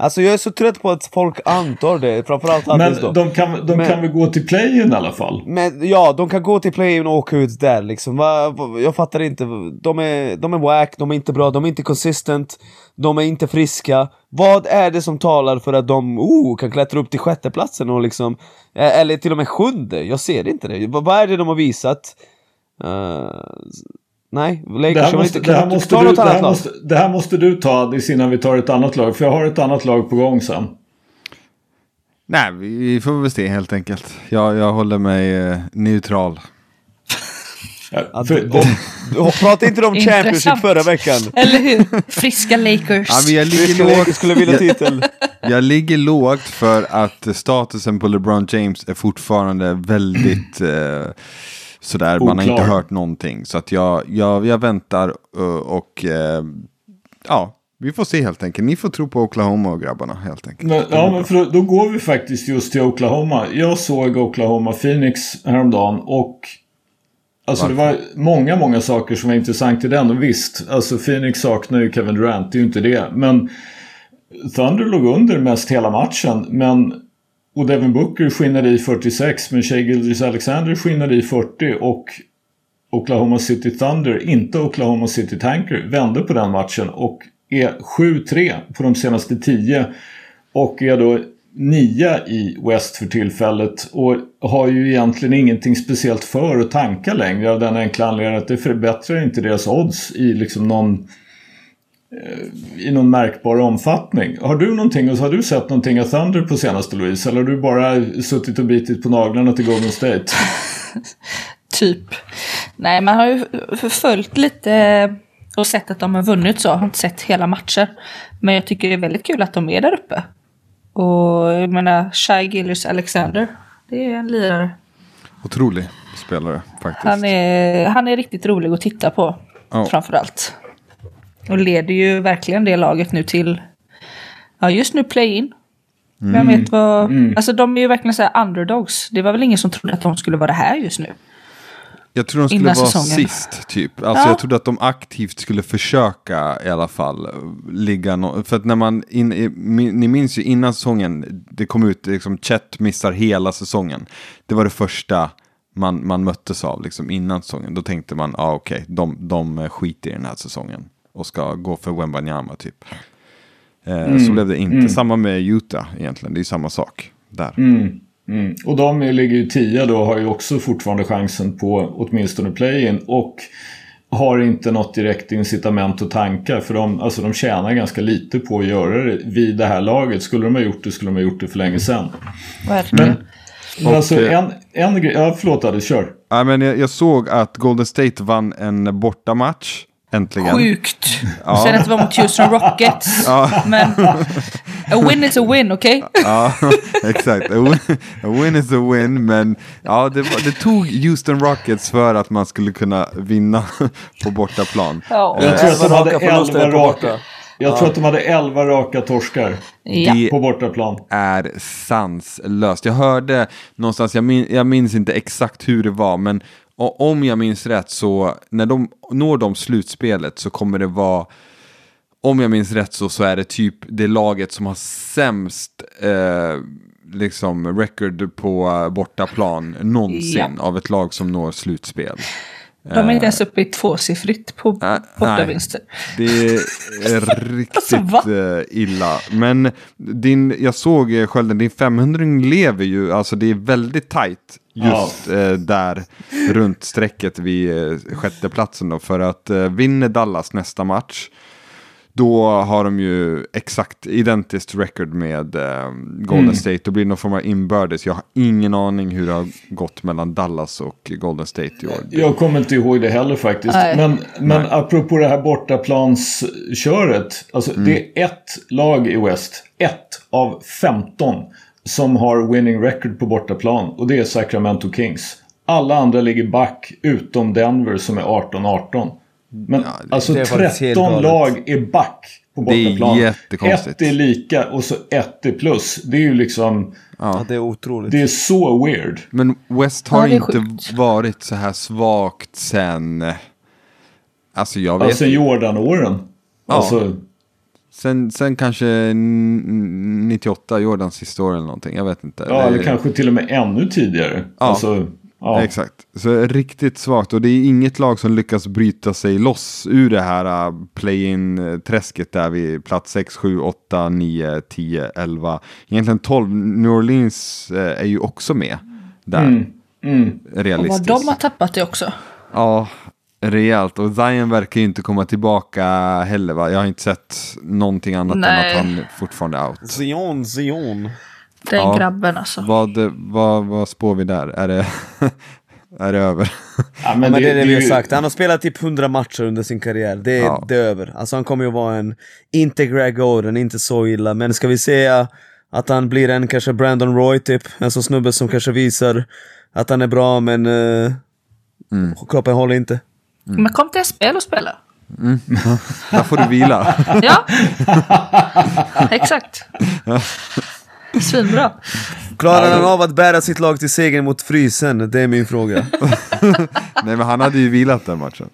Alltså jag är så trött på att folk antar det, framförallt Addis. Men de kan, de Men- kan väl gå till play-in i alla fall? Men ja, de kan gå till play och åka ut där liksom. Va, jag fattar inte. De är, de är wack, de är inte bra, de är inte consistent, de är inte friska. Vad är det som talar för att de oh, kan klättra upp till sjätteplatsen och liksom, eller till och med sjunde? Jag ser inte det. Va, vad är det de har visat? Eh, nej, Det Lakers här, har måste, inte det, här måste ta du, det, här måste, det här måste du ta innan vi tar ett annat lag. För jag har ett annat lag på gång sen. Nej, vi får väl se helt enkelt. Jag, jag håller mig eh, neutral. Ja, för, de, de, de, pratade inte om Championship förra veckan? Eller hur? Friska Lakers. Ja, men jag, Friska ligger Lakers lågt, skulle vilja titel. jag ligger lågt för att statusen på LeBron James är fortfarande väldigt eh, sådär, man har inte hört någonting. Så att jag, jag, jag väntar eh, och eh, ja, vi får se helt enkelt. Ni får tro på Oklahoma och grabbarna helt enkelt. Men, ja, men för då, då går vi faktiskt just till Oklahoma. Jag såg Oklahoma Phoenix häromdagen och Alltså det var många, många saker som var intressant i den. Och visst, alltså Phoenix saknar ju Kevin Durant, det är ju inte det. Men Thunder låg under mest hela matchen. Men, och Devin Booker skinnade i 46, men Shea Gilgeous Alexander skinnade i 40. Och Oklahoma City Thunder, inte Oklahoma City Tanker, vände på den matchen och är 7-3 på de senaste 10. Och är då nia i West för tillfället och har ju egentligen ingenting speciellt för att tanka längre av den enkla anledningen att det förbättrar inte deras odds i liksom någon i någon märkbar omfattning. Har du någonting, och så har du sett någonting av Thunder på senaste Louise? Eller har du bara suttit och bitit på naglarna till Golden State? Typ. Nej, man har ju följt lite och sett att de har vunnit så. Jag har inte sett hela matcher. Men jag tycker det är väldigt kul att de är där uppe. Och jag menar, Shai Gillis Alexander. Det är en lirare. Otrolig spelare faktiskt. Han är, han är riktigt rolig att titta på. Ja. Framförallt. Och leder ju verkligen det laget nu till, ja just nu play-in. Vem vet vad, alltså de är ju verkligen så underdogs. Det var väl ingen som trodde att de skulle vara här just nu. Jag tror de skulle Innan vara säsongen. sist, typ. Alltså Ja. jag trodde att de aktivt skulle försöka i alla fall ligga no- För att när man, in, ni minns ju innan säsongen, det kom ut liksom Chet missar hela säsongen. Det var det första man, man möttes av liksom innan säsongen. Då tänkte man, ah, okej, de, de eh, skiter i den här säsongen. Och ska gå för Wembanyama typ. Eh, Så blev det inte. Samma med Utah egentligen, det är samma sak där. Mm. Mm. Och de ligger ju 10 då har ju också fortfarande chansen på åtminstone play-in. Och har inte något direkt incitament att tanka. För de, alltså de tjänar ganska lite på att göra det vid det här laget. Skulle de ha gjort det skulle de ha gjort det för länge sedan. Verkligen. Men, men alltså eh, en, en grej, ja förlåt Adde, kör. Ja, men jag, jag såg att Golden State vann en bortamatch. Äntligen. Sjukt. Och sen att det var mot Houston Rockets. Men a win is a win, okej? Ja, exakt. A win, a win is a win, men ja, det, var, det tog Houston Rockets för att man skulle kunna vinna på bortaplan. Ja. Jag tror att de hade raka förluster 11 på raka. Jag tror att de hade 11 raka torskar Ja. Det på bortaplan. är sanslöst. Jag hörde någonstans, jag, min, jag minns inte exakt hur det var, men o- om jag minns rätt så när de når de slutspelet så kommer det vara om jag minns rätt så, så är det typ det laget som har sämst eh, liksom record på eh, bortaplan någonsin av ett lag som når slutspel. De är inte ens uppe i tvåsiffrigt på Äh, bortavinster. Det är riktigt Alltså, va? eh, illa. Men din, jag såg eh, Skölden, din 500 lever ju, alltså det är väldigt tajt just eh, där runt strecket vid eh, sjätteplatsen då. För att eh, vinner Dallas nästa match, då har de ju exakt identiskt record med eh, Golden Mm. State. Då blir det någon form av inbördes. Jag har ingen aning hur det har gått mellan Dallas och Golden State i år. Jag kommer inte ihåg det heller faktiskt. Nej. Men, men apropå det här bortaplansköret. Alltså Mm. det är ett lag i West. Ett av 15 som har winning record på bortaplan. Och det är Sacramento Kings. Alla andra ligger back utom Denver som är 18-18. Men det- alltså det är faktiskt helt 13 galet. lag är back på Det är bortaplan. jättekonstigt. Ett är lika och så ett är plus. Det är ju liksom, Ja, det är otroligt. det är så weird. Men West Ja, har är inte varit så här svagt sen... Alltså jag vet Alltså Jordan-åren. Ja. Alltså, sen, sen kanske n- 98, Jordans sista år eller någonting. Jag vet inte. ja, Det- eller kanske till och med ännu tidigare. Ja. Alltså, ja. Exakt. Så riktigt svagt. Och det är inget lag som lyckas bryta sig loss ur det här uh, play-in-träsket där vid plats 6, 7, 8, 9, 10, 11. Egentligen 12. New Orleans eh, är ju också med där. Mm, mm. Och Realistiskt. vad de har tappat det också. Ja, rejält. Och Zion verkar ju inte komma tillbaka heller va? Jag har inte sett någonting annat Nej. än att han fortfarande är out. Zion, Zion. Den Ja. grabben alltså. Vad, vad, vad spår vi där? Är det, är det över? Ja, Men det, är det vi har ju- sagt, han har spelat typ 100 matcher under sin karriär, det är, Ja. det är över. Alltså han kommer ju vara en, inte Greg Oden, inte så illa, men ska vi säga att han blir en kanske Brandon Roy typ, en sån snubbe som kanske visar att han är bra men uh, kroppen håller inte. Men kom till SPL och spela. Där får du vila. Ja, exakt. Svinbra. Klarar han av att bära sitt lag till seger mot Frysen? Det är min fråga. Nej men han hade ju vilat den matchen.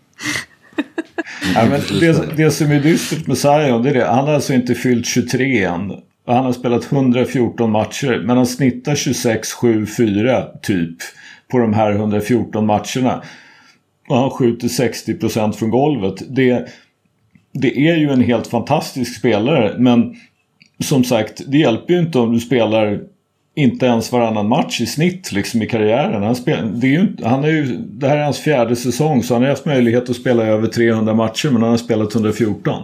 Ja, men det, det som är dystert med Zion, det är det. Han har alltså inte fyllt 23 än. Och Han har spelat 114 matcher, men han snittar 26, 7, 4 typ på de här 114 matcherna. Och han skjuter 60% från golvet. Det, det är ju en helt fantastisk spelare, men som sagt, det hjälper ju inte om du spelar inte ens varannan match i snitt liksom i karriären. Han, spel, det, är ju, inte- han är ju, det här är hans fjärde säsong så han har haft möjlighet att spela över 300 matcher men han har spelat 114.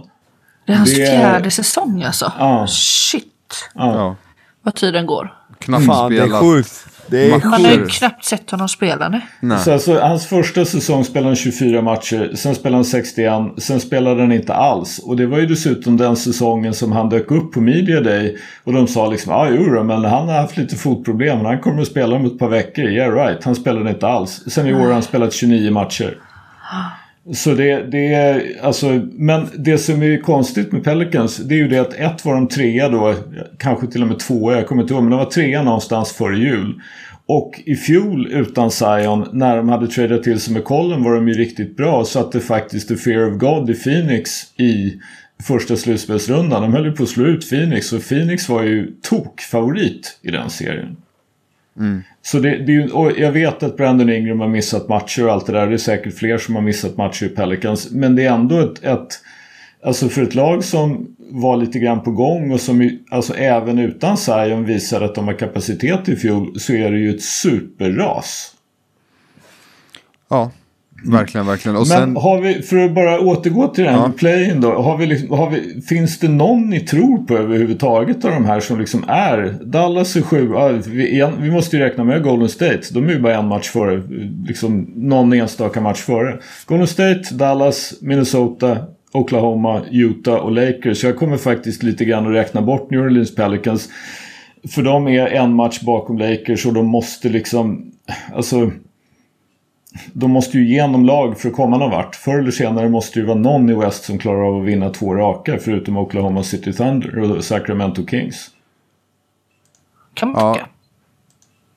Det är hans Det är- fjärde säsong alltså. Ja. Shit. Ja. Ja. Vad tiden går. Knappt Fan, det är spelat. sjukt. Det är Man har ju knappt sett honom spela nu. Nej. Så alltså, hans första säsong spelade han 24 matcher, sen spelade han 61, sen spelade han inte alls. Och det var ju dessutom den säsongen som han dök upp på Media Day och de sa liksom ja ah, jo då, men han har haft lite fotproblem, men han kommer att spela om ett par veckor. Yeah right, han spelade inte alls. Sen i år har han spelat 29 matcher. Så det, det är alltså, men det som är konstigt med Pelicans det är ju det att ett var de trea då, kanske till och med tvåa, jag kommer inte ihåg, men de var trea någonstans före jul. Och i fjol utan Zion, när de hade tradat till sig med Colin var de ju riktigt bra. Så att det faktiskt The Fear of God i Phoenix i första slutspelsrundan. De höll ju på att slå ut Phoenix och Phoenix var ju tokfavorit i den serien. Mm. Så det, det är och jag vet att Brandon Ingram har missat matcher och allt det där. Det är säkert fler som har missat matcher i Pelicans. Men det är ändå ett, ett Alltså för ett lag som var lite grann på gång och som alltså även utan Zion visade att de har kapacitet i fjol så är det ju ett superras. Ja, verkligen, verkligen. Och Men sen, har vi, för att bara återgå till här Ja. med play-in då. Har vi liksom, har vi, finns det någon ni tror på överhuvudtaget av de här som liksom är? Dallas är sju. Vi, vi måste ju räkna med Golden State. De är ju bara en match före. Liksom någon enstaka match före. Golden State, Dallas, Minnesota, Oklahoma, Utah och Lakers. Jag kommer faktiskt lite grann att räkna bort New Orleans Pelicans. För de är en match bakom Lakers och de måste liksom... Alltså de måste ju igenom lag för att komma någon vart. Förr eller senare måste det ju vara någon i West som klarar av att vinna två raka förutom Oklahoma City Thunder och Sacramento Kings. Kan man Ja. tycka.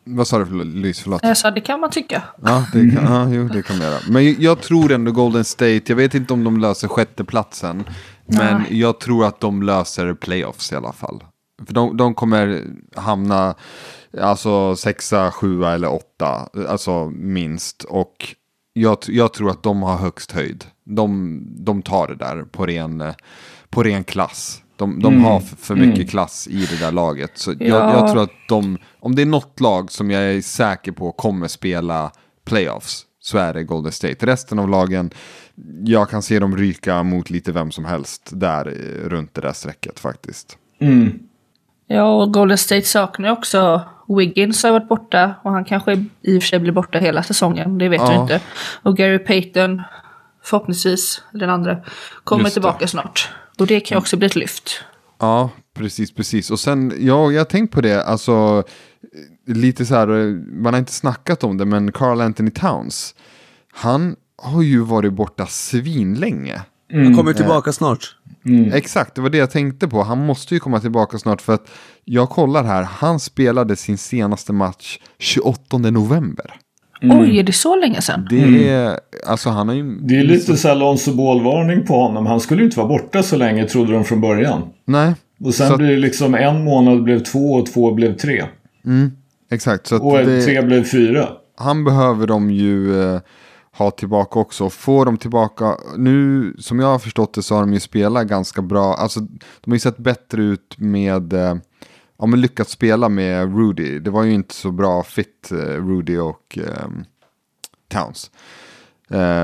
vad sa du för Lys? Förlåt. Jag sa det kan man tycka. Ja, det kan, ja, jo, det kan man göra. Men jag- tror ändå Golden State, jag vet inte om de löser sjätteplatsen. Men jag tror att de löser playoffs i alla fall. För de, de kommer hamna alltså sexa, sjua eller åtta, alltså minst. Och jag, jag tror att de har högst höjd. De, de tar det där på ren, på ren klass. De, de har f- för mycket klass i det där laget. Så jag, Ja. jag tror att de, om det är något lag som jag är säker på kommer spela playoffs så är det Golden State. Resten av lagen, jag kan se dem ryka mot lite vem som helst där eh, runt det där strecket faktiskt. Mm. Ja, och Golden State saknar ju också Wiggins har varit borta och han kanske i och för sig blir borta hela säsongen, det vet Ja. vi inte. Och Gary Payton, förhoppningsvis, den andra, kommer tillbaka snart. Och det kan ju också bli ett lyft. Ja, precis, precis. Och sen, ja, jag har tänkt på det, alltså lite så här, man har inte snackat om det, men Carl Anthony Towns, han har ju varit borta svinlänge. Han kommer tillbaka snart. Exakt, det var det jag tänkte på. Han måste ju komma tillbaka snart för att jag kollar här, han spelade sin senaste match 28 november. Oj, är det så länge sedan? Det är, alltså han har ju... Det är lite så här Alonso Ball-varning på honom. Han skulle ju inte vara borta så länge trodde de från början. Nej. Och sen Så blir det liksom en månad blev två och två blev tre. Exakt, så att Och det, tre blev fyra. han behöver de ju eh, ha tillbaka också. Får de tillbaka, nu som jag har förstått det så har de ju spelat ganska bra. Alltså de har ju sett bättre ut med, eh, ja men lyckats spela med Rudy. Det var ju inte så bra fit, eh, Rudy och eh, Towns.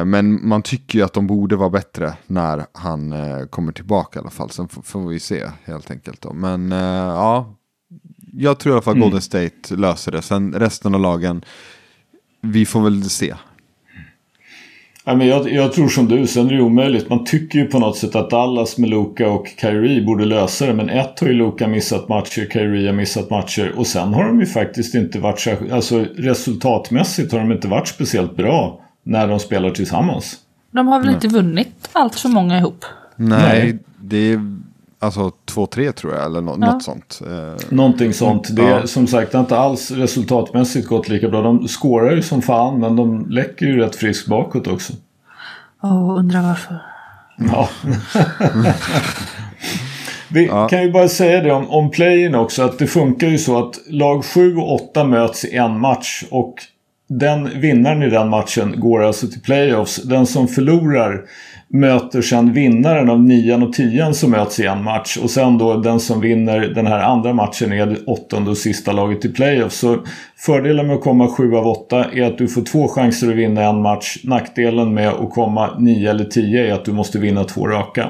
Men man tycker ju att de borde vara bättre när han eh, kommer tillbaka i alla fall. Sen får vi se helt enkelt då. Men ja, jag tror i alla fall Golden State löser det. Sen resten av lagen, vi får väl se. Ja, men jag, jag tror som du, sen är det omöjligt. Man tycker ju på något sätt att Dallas med Luka och Kyrie borde lösa det. Men ett har ju Luka missat matcher, Kyrie har missat matcher. Och sen har de ju faktiskt inte varit särskilt... Alltså resultatmässigt har de inte varit speciellt bra när de spelar tillsammans. De har väl inte vunnit allt för många ihop? Nej, Nej. det är alltså 2-3 tror jag, eller nå- Ja. något sånt. Eh, Någonting sånt. Det är Ja. som sagt det har inte alls resultatmässigt gått lika bra. De skårar ju som fan men de läcker ju rätt friskt bakåt också. Åh, undrar varför. Ja. Vi kan ju bara säga det om, om playen också att det funkar ju så att lag 7 och 8 möts i en match och den vinnaren i den matchen går alltså till playoffs. Den som förlorar möter sen vinnaren av nian och 10 som möts i en match och sen då den som vinner den här andra matchen är det åttonde och sista laget i Playoff. Så fördelen med att komma sju av åtta är att du får två chanser att vinna en match. Nackdelen med att komma nio eller tio är att du måste vinna två raka.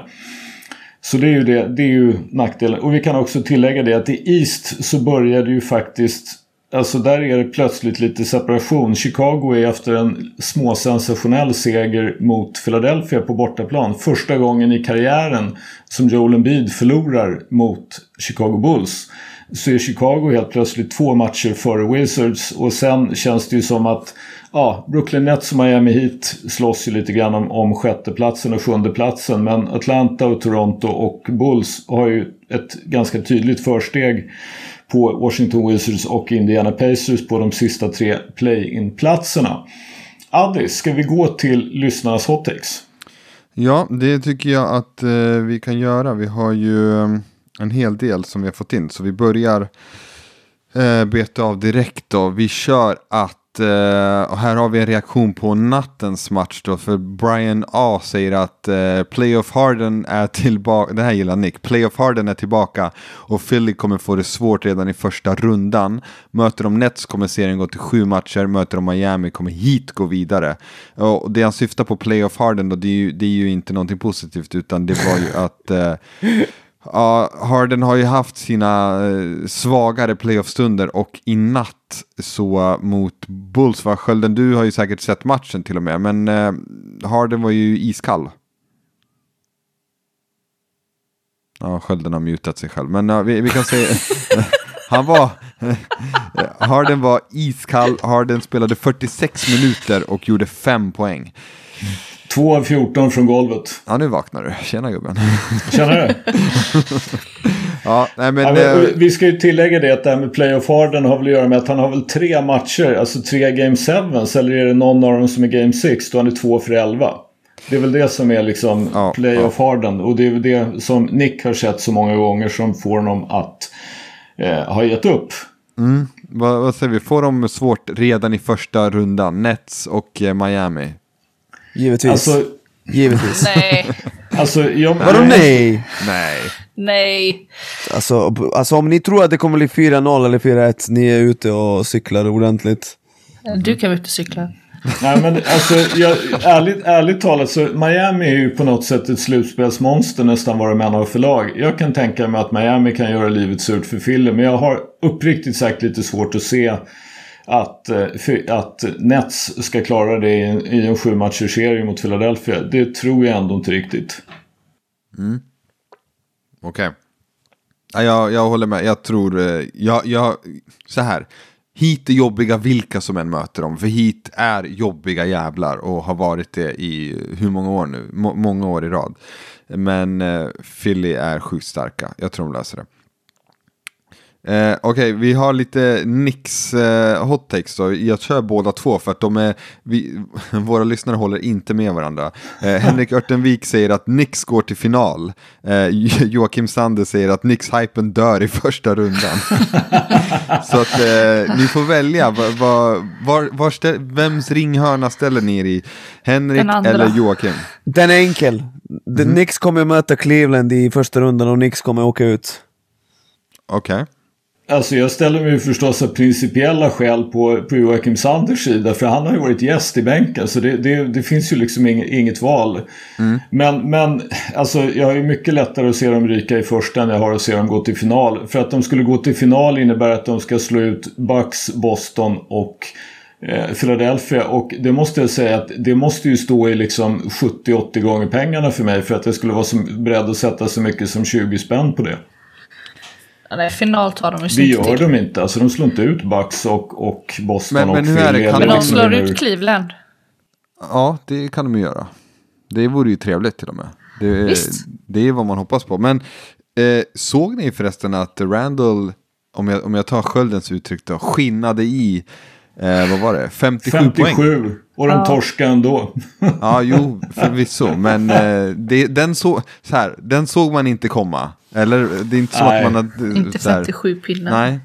Så det är ju, det, det är ju nackdelen. Och vi kan också tillägga det att i East så började ju faktiskt Alltså där är det plötsligt lite separation. Chicago är efter en småsensationell seger mot Philadelphia på bortaplan. Första gången i karriären som Joel Embiid förlorar mot Chicago Bulls. Så är Chicago helt plötsligt två matcher före Wizards. Och sen känns det ju som att ja, Brooklyn Nets och Miami Heat slåss ju lite grann om, om sjätteplatsen och sjundeplatsen. Men Atlanta och Toronto och Bulls har ju ett ganska tydligt försteg på Washington Wizards och Indiana Pacers på de sista tre play-in-platserna. Addis, ska vi gå till lyssnarnas hottex? Ja, det tycker jag att eh, vi kan göra. Vi har ju eh, en hel del som vi har fått in. Så vi börjar eh, beta av direkt då. Vi kör att, eh, och här har vi en reaktion på nattens match då. För Brian A säger att eh, Playoff Harden är tillbaka, det här gillar Nick. Playoff Harden är tillbaka och Philly kommer få det svårt redan i första rundan. Möter de Nets kommer serien gå till sju matcher, möter de Miami kommer hit gå vidare. Och det han syftar på Playoff Harden då, det är ju, det är ju inte någonting positivt utan det var ju att eh, Ja, Harden har ju haft sina eh, svagare playoff-stunder och i natt så mot Bulls va? skölden, du har ju säkert sett matchen till och med, men eh, Harden var ju iskall. Ja, skölden har mutat sig själv, men ja, vi, vi kan säga han var, Harden var iskall, Harden spelade 46 minuter och gjorde 5 poäng. 2 av 14 från golvet. Ja, nu vaknar du. Tjena gubben. Känner du? Ja, nej men... Ja, men, eh, vi ska ju tillägga det att det här med playoff Harden har väl att göra med att han har väl tre matcher, alltså tre Game 7 eller är det någon av dem som är Game 6 då han är två för 11. Det är väl det som är liksom Ja, playoff Harden och det är väl det som Nick har sett så många gånger som får honom att eh, ha gett upp. Vad, vad säger vi, får de svårt redan i första rundan? Nets och eh, Miami. Givetvis. Alltså, Givetvis. Nej, alltså jag, Vadå nej? Nej. nej. Alltså, alltså om ni tror att det kommer bli 4-0 eller 4-1, ni är ute och cyklar ordentligt. Du kan vara ute och cykla. Nej men alltså, jag, ärligt, ärligt talat så Miami är ju på något sätt ett slutspelsmonster nästan vad de än har för lag. Jag kan tänka mig att Miami kan göra livet surt för Philly. Men jag har uppriktigt sagt lite svårt att se att, eh, att Nets ska klara det i en, i en sju matchers serie mot Philadelphia. Det tror jag ändå inte riktigt. Mm. Okej. Ja, jag, jag håller med, jag tror, eh, jag, jag, så här. Heat är jobbiga vilka som än möter dem. För Heat är jobbiga jävlar och har varit det i hur många år nu? M många år i rad. Men eh, Philly är sjukt starka. Jag tror de löser det. Eh, Okej, okay, vi har lite Nix eh, hot takes då. Jag kör båda två för att de är, vi, våra lyssnare håller inte med varandra. Eh, Henrik Örtenvik säger att Nix går till final. Eh, Joakim Sander säger att Nix-hypen dör i första rundan. Så att eh, ni får välja, var, var, var, var ställ, vems ringhörna ställer ni er i? Henrik eller Joakim? Den är enkel. Mm. Nix kommer möta Cleveland i första rundan och Nix kommer åka ut. Okej. Okay. Alltså jag ställer mig förstås av principiella skäl på, på Joakim Sanders sida för han har ju varit gäst i bänken så det, det, det finns ju liksom inget, inget val. Mm. Men, men alltså jag har ju mycket lättare att se dem ryka i första än jag har att se dem gå till final. För att de skulle gå till final innebär att de ska slå ut Bucks, Boston och eh, Philadelphia och det måste jag säga att det måste ju stå i liksom 70-80 gånger pengarna för mig för att jag skulle vara så beredd att sätta så mycket som 20 spänn på det. Nej, final tar de ju Det gör till. de inte. Alltså de slår inte ut Bucks och, och Boston men, och men hur är det? men de slår ut Cleveland. Ja, det kan de ju göra. Det vore ju trevligt till och med. Det, Visst. det är vad man hoppas på. Men eh, såg ni förresten att Randall, om jag, om jag tar sköldens uttryck då, skinnade i Eh, vad var det? 57, 57 poäng. Och de ja. torskade ändå. ja, jo, förvisso. Men eh, det, den, så, så här, den såg man inte komma. Eller det är inte så Nej. att man hade... Inte 57 pinnar. Nej.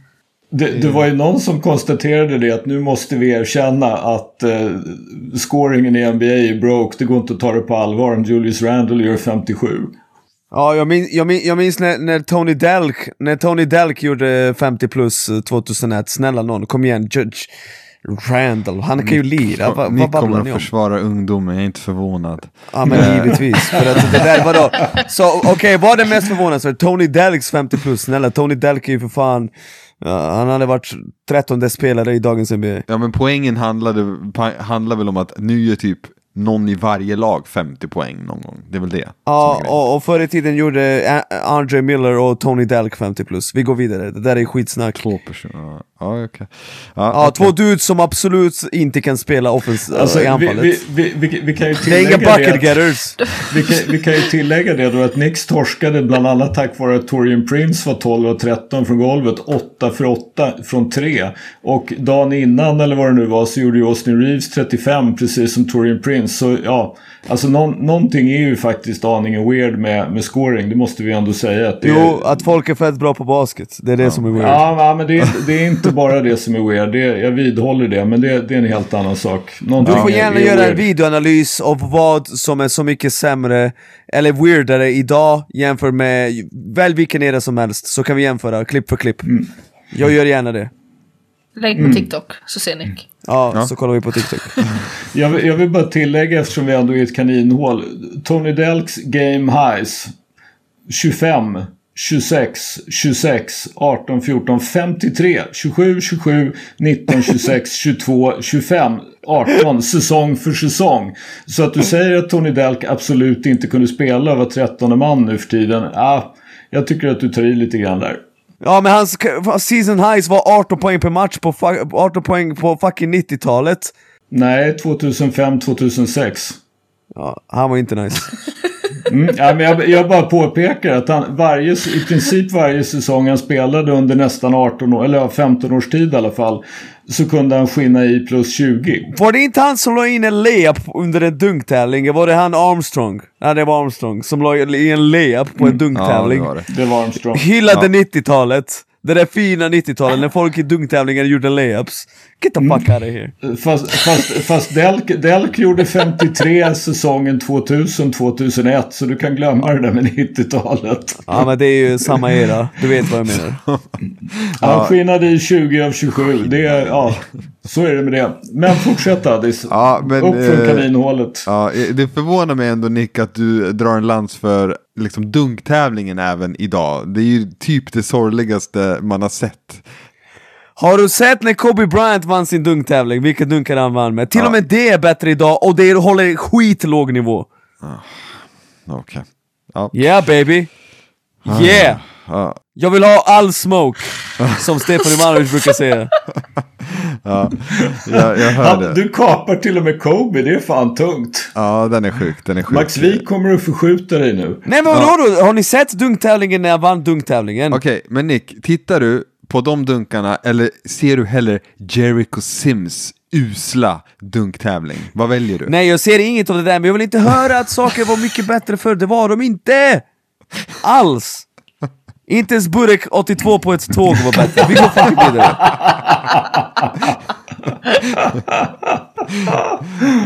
Det, det, var ju någon som konstaterade det att nu måste vi erkänna att eh, scoringen i NBA är broke. Det går inte att ta det på allvar om Julius Randle gör 57. Ja, jag minns, jag minns, jag minns när, när, Tony Delk, när Tony Delk gjorde 50 plus 2001. Snälla någon, kom igen. Judge. Randall, han kan ju lira. Va, ni kommer att försvara ungdomen, jag är inte förvånad. Ja men givetvis. För att det där, vadå? Så okej, okay, vad är det mest förvånansvärt? Tony Delks 50 plus, snälla Tony Delk är ju för fan Ja, han hade varit 13 spelare i dagens NBA. Ja men poängen handlade, handlar väl om att nu är typ någon i varje lag 50 poäng någon gång. Det är väl det. Ja, och, och förr i tiden gjorde Andre Miller och Tony Delk 50 plus. Vi går vidare, det där är skitsnack. Två personer, ja okej. Ja, ja okay. två dudes som absolut inte kan spela offens alltså, i anfallet. Vi, vi, vi, vi, kan ju det är inga vi, kan, vi kan ju tillägga det då att Nix torskade bland annat tack vare att Torian Prince var 12 och 13 från golvet, 8 för 8 från 3. Och dagen innan eller vad det nu var så gjorde ju Austin Reeves 35 precis som Torian Prince. Så ja, alltså någon, någonting är ju faktiskt aningen weird med, med scoring. Det måste vi ändå säga. Att jo, är... att folk är fett bra på basket. Det är det ja. som är weird. Ja, men det är, det är inte bara det som är weird. Det är, jag vidhåller det, men det, det är en helt annan sak. Någonting du får gärna göra weird. en videoanalys av vad som är så mycket sämre eller weirdare idag jämfört med väl vilken era som helst. Så kan vi jämföra klipp för klipp. Mm. Jag gör gärna det. Lägg på mm. TikTok så ser ni. Ja, ja, så kollar vi på TikTok. jag, vill, jag vill bara tillägga eftersom vi ändå är ett kaninhål. Tony Delks game highs 25, 26, 26, 18, 14, 53, 27, 27, 19, 26, 22, 25, 18 säsong för säsong. Så att du säger att Tony Delk absolut inte kunde spela var 13 man nu för tiden. Ja, jag tycker att du tar i lite grann där. Ja men hans season highs var 18 poäng per match på, 18 poäng på fucking 90-talet. Nej, 2005-2006. Ja, han var inte nice. Mm, ja, men jag, jag bara påpekar att han varje, i princip varje säsong han spelade under nästan 18 år, eller 15 års tid i alla fall. Så kunde han skina i plus 20. Var det inte han som la in en layup under en dunktävling? Var det han Armstrong? Ja det var Armstrong som la in en layup på en dunktävling. Mm. Ja, det, var det. det var Armstrong. Hyllade ja. 90-talet. Det där fina 90-talet när folk i dunktävlingar gjorde layups. Get the fuck out of here. Fast, fast, fast Delk, Delk gjorde 53 säsongen 2000-2001 så du kan glömma det där med 90-talet. Ja men det är ju samma era, du vet vad jag menar. Han skinade i 20 av 27, det är, ja, så är det med det. Men fortsätt Addis, ja, men, upp från eh, kaninhålet. Ja, det förvånar mig ändå Nick att du drar en lans för liksom dunktävlingen även idag. Det är ju typ det sorgligaste man har sett. Har du sett när Kobe Bryant vann sin dunktävling? Vilka dunkar han vann med? Till ja. och med det är bättre idag och det håller skitlåg nivå. Ah, okej. Okay. Ja. Yeah baby! Ah. Yeah! Ah. Jag vill ha all smoke, som Stefan Ivanovic brukar säga. Ja, jag, jag hör Han, det. du kapar till och med Kobe, det är fan tungt. Ja, den är sjuk. Den är sjuk. Max Wik kommer att förskjuta dig nu. Nej men vadå då? Har ni sett dunktävlingen när jag vann dunktävlingen? Okej, men Nick, tittar du på de dunkarna eller ser du hellre Jericho Sims usla dunktävling? Vad väljer du? Nej jag ser inget av det där, men jag vill inte höra att saker var mycket bättre förr, det var de inte! Alls! Inte ens Burek 82 på ett tåg var bättre, vi går fucking vidare.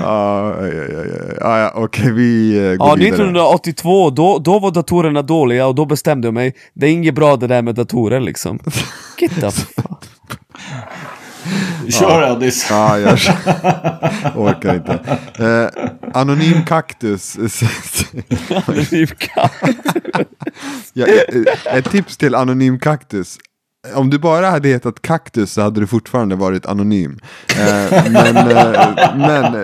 Ja, ja, ja, ja, okej, vi eh, går Ja, vidare. 1982, då, då var datorerna dåliga och då bestämde jag mig, det är inget bra det där med datorer liksom. Get the Kör Addis. Ja, jag orkar inte. Eh, anonym kaktus. ja, eh, ett tips till anonym kaktus. Om du bara hade hetat kaktus så hade du fortfarande varit anonym. Eh, men, eh, men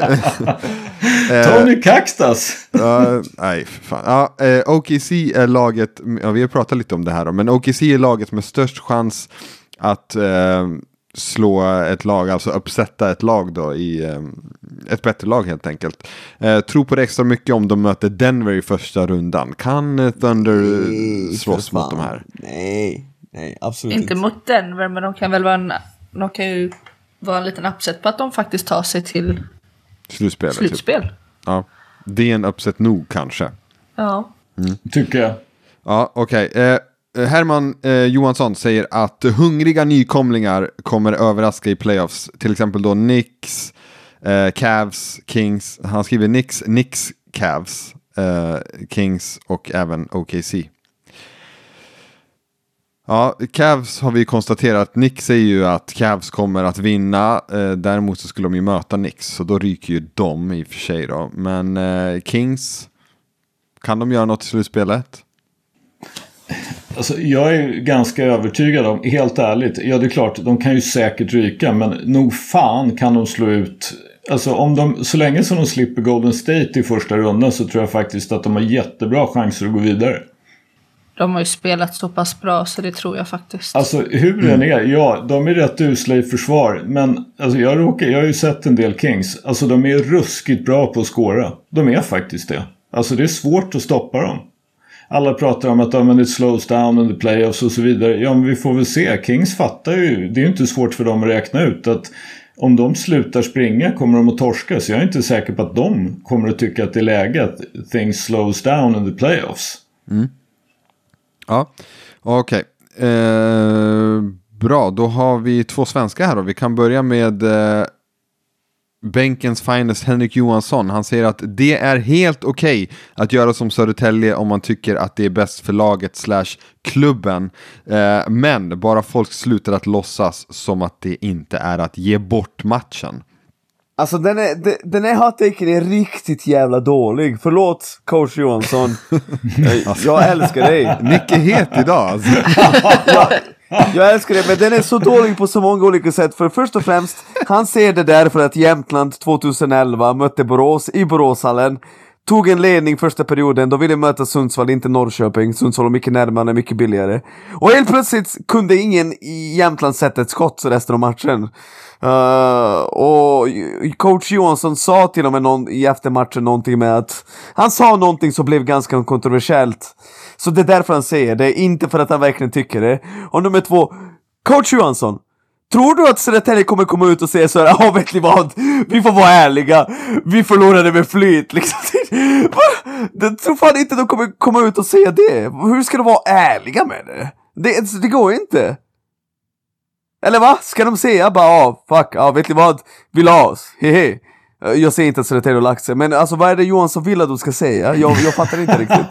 eh, Tony Kaxtas. Ja, nej, fan. Ja, eh, OKC är laget, ja, vi har pratat lite om det här då, men OKC är laget med störst chans att eh, slå ett lag, alltså uppsätta ett lag då i eh, ett bättre lag helt enkelt. Eh, tror på det extra mycket om de möter Denver i första rundan. Kan Thunder eh, slåss mot de här? Nej, nej absolut Inte mot Denver, men de kan väl vara en, de kan ju vara en liten upset på att de faktiskt tar sig till Slutspelet. Typ. slutspel. Ja. Det är en uppsätt nog kanske. Ja. Tycker jag. Ja, okej. Eh, Eh, Herman eh, Johansson säger att hungriga nykomlingar kommer överraska i playoffs. Till exempel då Knicks, eh, Cavs, Kings. Han skriver Knicks, Knicks, Cavs, eh, Kings och även OKC. Ja, Cavs har vi konstaterat. Knicks säger ju att Cavs kommer att vinna. Eh, däremot så skulle de ju möta Knicks, så då ryker ju de i och för sig då. Men eh, Kings, kan de göra något i slutspelet? Alltså, jag är ganska övertygad om, helt ärligt, ja det är klart, de kan ju säkert ryka, men nog fan kan de slå ut Alltså om de, så länge som de slipper Golden State i första rundan så tror jag faktiskt att de har jättebra chanser att gå vidare. De har ju spelat så pass bra så det tror jag faktiskt. Alltså hur den är, ja de är rätt usla i försvar. Men alltså, jag, råkar, jag har ju sett en del Kings. Alltså de är ruskigt bra på att skåra. De är faktiskt det. Alltså det är svårt att stoppa dem. Alla pratar om att ja, men it slows down under playoffs och så vidare. Ja men vi får väl se. Kings fattar ju. Det är ju inte svårt för dem att räkna ut att om de slutar springa kommer de att torska. Så jag är inte säker på att de kommer att tycka att det är läge att things slows down under playoffs. Mm. Ja, okej. Eh, bra, då har vi två svenska här då. Vi kan börja med eh, bänkens finest Henrik Johansson. Han säger att det är helt okej att göra som Södertälje om man tycker att det är bäst för laget slash klubben. Eh, men bara folk slutar att låtsas som att det inte är att ge bort matchen. Alltså den, är, den, den här hot-taken är riktigt jävla dålig, förlåt coach Johansson. jag, jag älskar dig. Nick är het idag. Alltså. jag, jag älskar det, men den är så dålig på så många olika sätt. För först och främst, han ser det där för att Jämtland 2011 mötte Borås i Boråshallen. Tog en ledning första perioden, då ville möta Sundsvall, inte Norrköping. Sundsvall var mycket närmare, mycket billigare. Och helt plötsligt kunde ingen i Jämtland sätta ett skott resten av matchen. Uh, och coach Johansson sa till och med någon, i eftermatchen någonting med att han sa någonting som blev ganska kontroversiellt. Så det är därför han säger det, inte för att han verkligen tycker det. Och nummer två, coach Johansson. Tror du att Södertälje kommer komma ut och säga så här, ja vet ni vad, vi får vara ärliga, vi förlorade med flyt liksom. Jag tror fan inte de kommer komma ut och säga det. Hur ska de vara ärliga med det? Det, det går inte. Eller va? Ska de säga bara ja, fuck, ja vet ni vad, vi la oss, hehe. Jag säger inte att Södertälje har lagt sig, men alltså vad är det Johansson vill att de ska säga? Jag, jag fattar inte riktigt.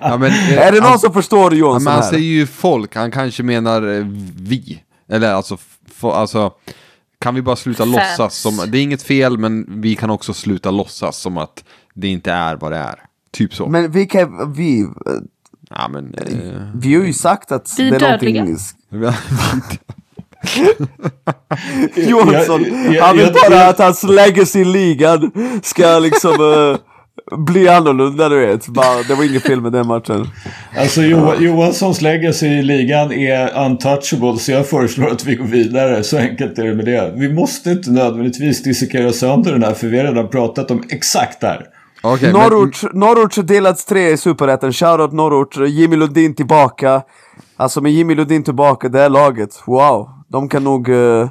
Ja, men, eh, är det någon han- som förstår Ja, Johansson men han här? säger ju folk, han kanske menar eh, vi. Eller alltså, f- alltså kan vi bara sluta Fans. låtsas som, det är inget fel men vi kan också sluta låtsas som att det inte är vad det är. Typ så. Men vilka, vi, ja men... Eh, vi har ju sagt att Vi det är dödliga. någonting... Johansson, Jag- jag- han vill jag- bara att hans legacy i ligan ska liksom... eh, bli annorlunda du vet. Bara, det var inget fel med den matchen. Alltså jo, Johanssons legacy i ligan är untouchable så jag föreslår att vi går vidare. Så enkelt är det med det. Vi måste inte nödvändigtvis dissekera sönder den här för vi har redan pratat om exakt det här. Men- Norrort, Norrort delats tre i Superettan. Shoutout Norrort, Jimmy Lundin tillbaka. Alltså med Jimmy Lundin tillbaka, det här laget, wow. De kan nog... eh,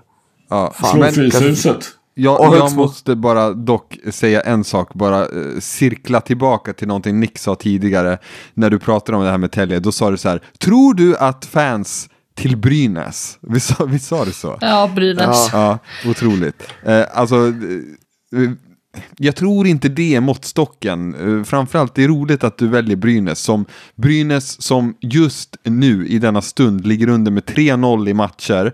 ja, Slå men- Fryshuset. Jag, jag måste bara dock säga en sak, bara eh, cirkla tillbaka till någonting Nick sa tidigare när du pratade om det här med Telge. Då sa du så här, tror du att fans till Brynäs, vi sa, vi sa det så? Ja, Brynäs. Ja, otroligt. Eh, alltså, eh, jag tror inte det är måttstocken. Eh, framförallt, det är roligt att du väljer Brynäs. Som Brynäs som just nu i denna stund ligger under med 3-0 i matcher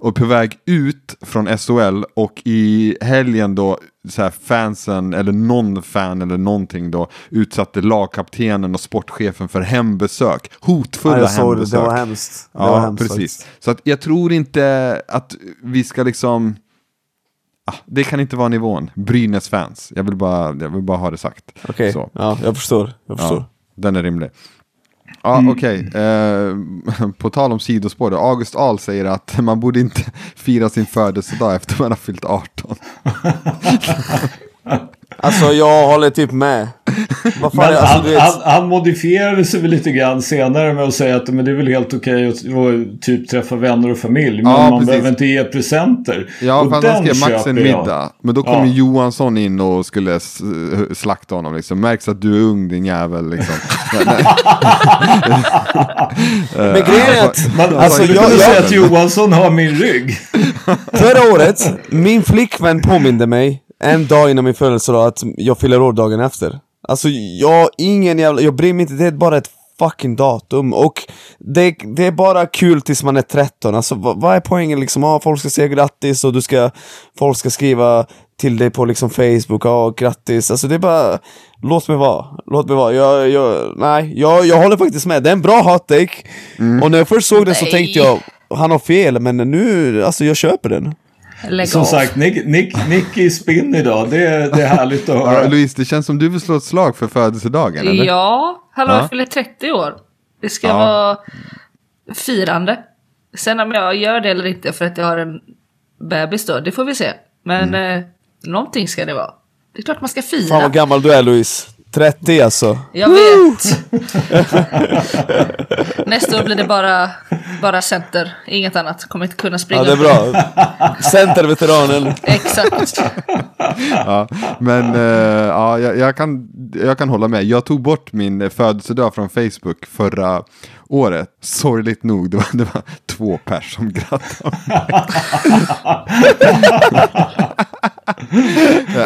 och på väg ut från SHL och i helgen då så här fansen eller någon fan eller någonting då utsatte lagkaptenen och sportchefen för hembesök. Hotfulla Ja, såg det, hembesök. det var hemskt. Det Ja, var hemskt precis. faktiskt. Så att jag tror inte att vi ska liksom... Ah, det kan inte vara nivån. Brynäs fans. Jag vill bara, jag vill bara ha det sagt. Okej, Så. ja, jag förstår. Jag förstår. Ja, den är rimlig. Ja, okej. Eh, på tal om sidospår, då, August Ahl säger att man borde inte fira sin födelsedag efter man har fyllt 18. Alltså jag håller typ med. Vad fan, Men alltså, han, vet, han, han modifierade sig väl lite grann senare med att säga att men det är väl helt okej att att typ träffa vänner och familj. Men Ja, man precis. behöver inte ge presenter. Ja, Och för han skrev max en middag. Men då kom Ja. Johansson in och skulle slakta honom. Liksom. Märks att du är ung din jävel. Liksom. Nej. men grejen är att, Man, alltså alltså, jag, jag, jag, säga att Johansson har min rygg. förra året, min flickvän påminde mig en dag innan min födelsedag att jag fyller år dagen efter. Alltså jag, ingen jävla, jag bryr mig inte, det är bara ett fucking datum. Och det, det är bara kul tills man är 13, alltså vad, vad är poängen liksom? Ja, folk ska säga grattis och du ska, folk ska skriva till dig på liksom Facebook, ja grattis, alltså det är bara Låt mig vara, låt mig vara, jag, jag, nej, jag, jag håller faktiskt med, det är en bra hot take. Och när jag först såg den så Nej. tänkte jag, han har fel, men nu, alltså jag köper den Lägg Som av. sagt, Nick, Nick, Nick i spinn idag. Det, är- det är härligt att Ja, höra. Louise, det känns som du vill slå ett slag för födelsedagen, eller? Ja, hallå Ja. jag fyller 30 år. Det ska Ja. vara firande. Sen om jag gör det eller inte för att jag har en bebis då, det får vi se. Men Mm. eh, någonting ska det vara. Det är klart man ska fira. Fan vad gammal du är Louise 30 alltså Jag vet. Nästa år blir det bara, bara center, inget annat. Kommer inte kunna springa. Ja det är bra Centerveteranen Exakt. Ja, men eh, ja, jag, kan, jag kan hålla med. Jag tog bort min födelsedag från Facebook förra året. Sorgligt nog, det var, det var två pers som grattade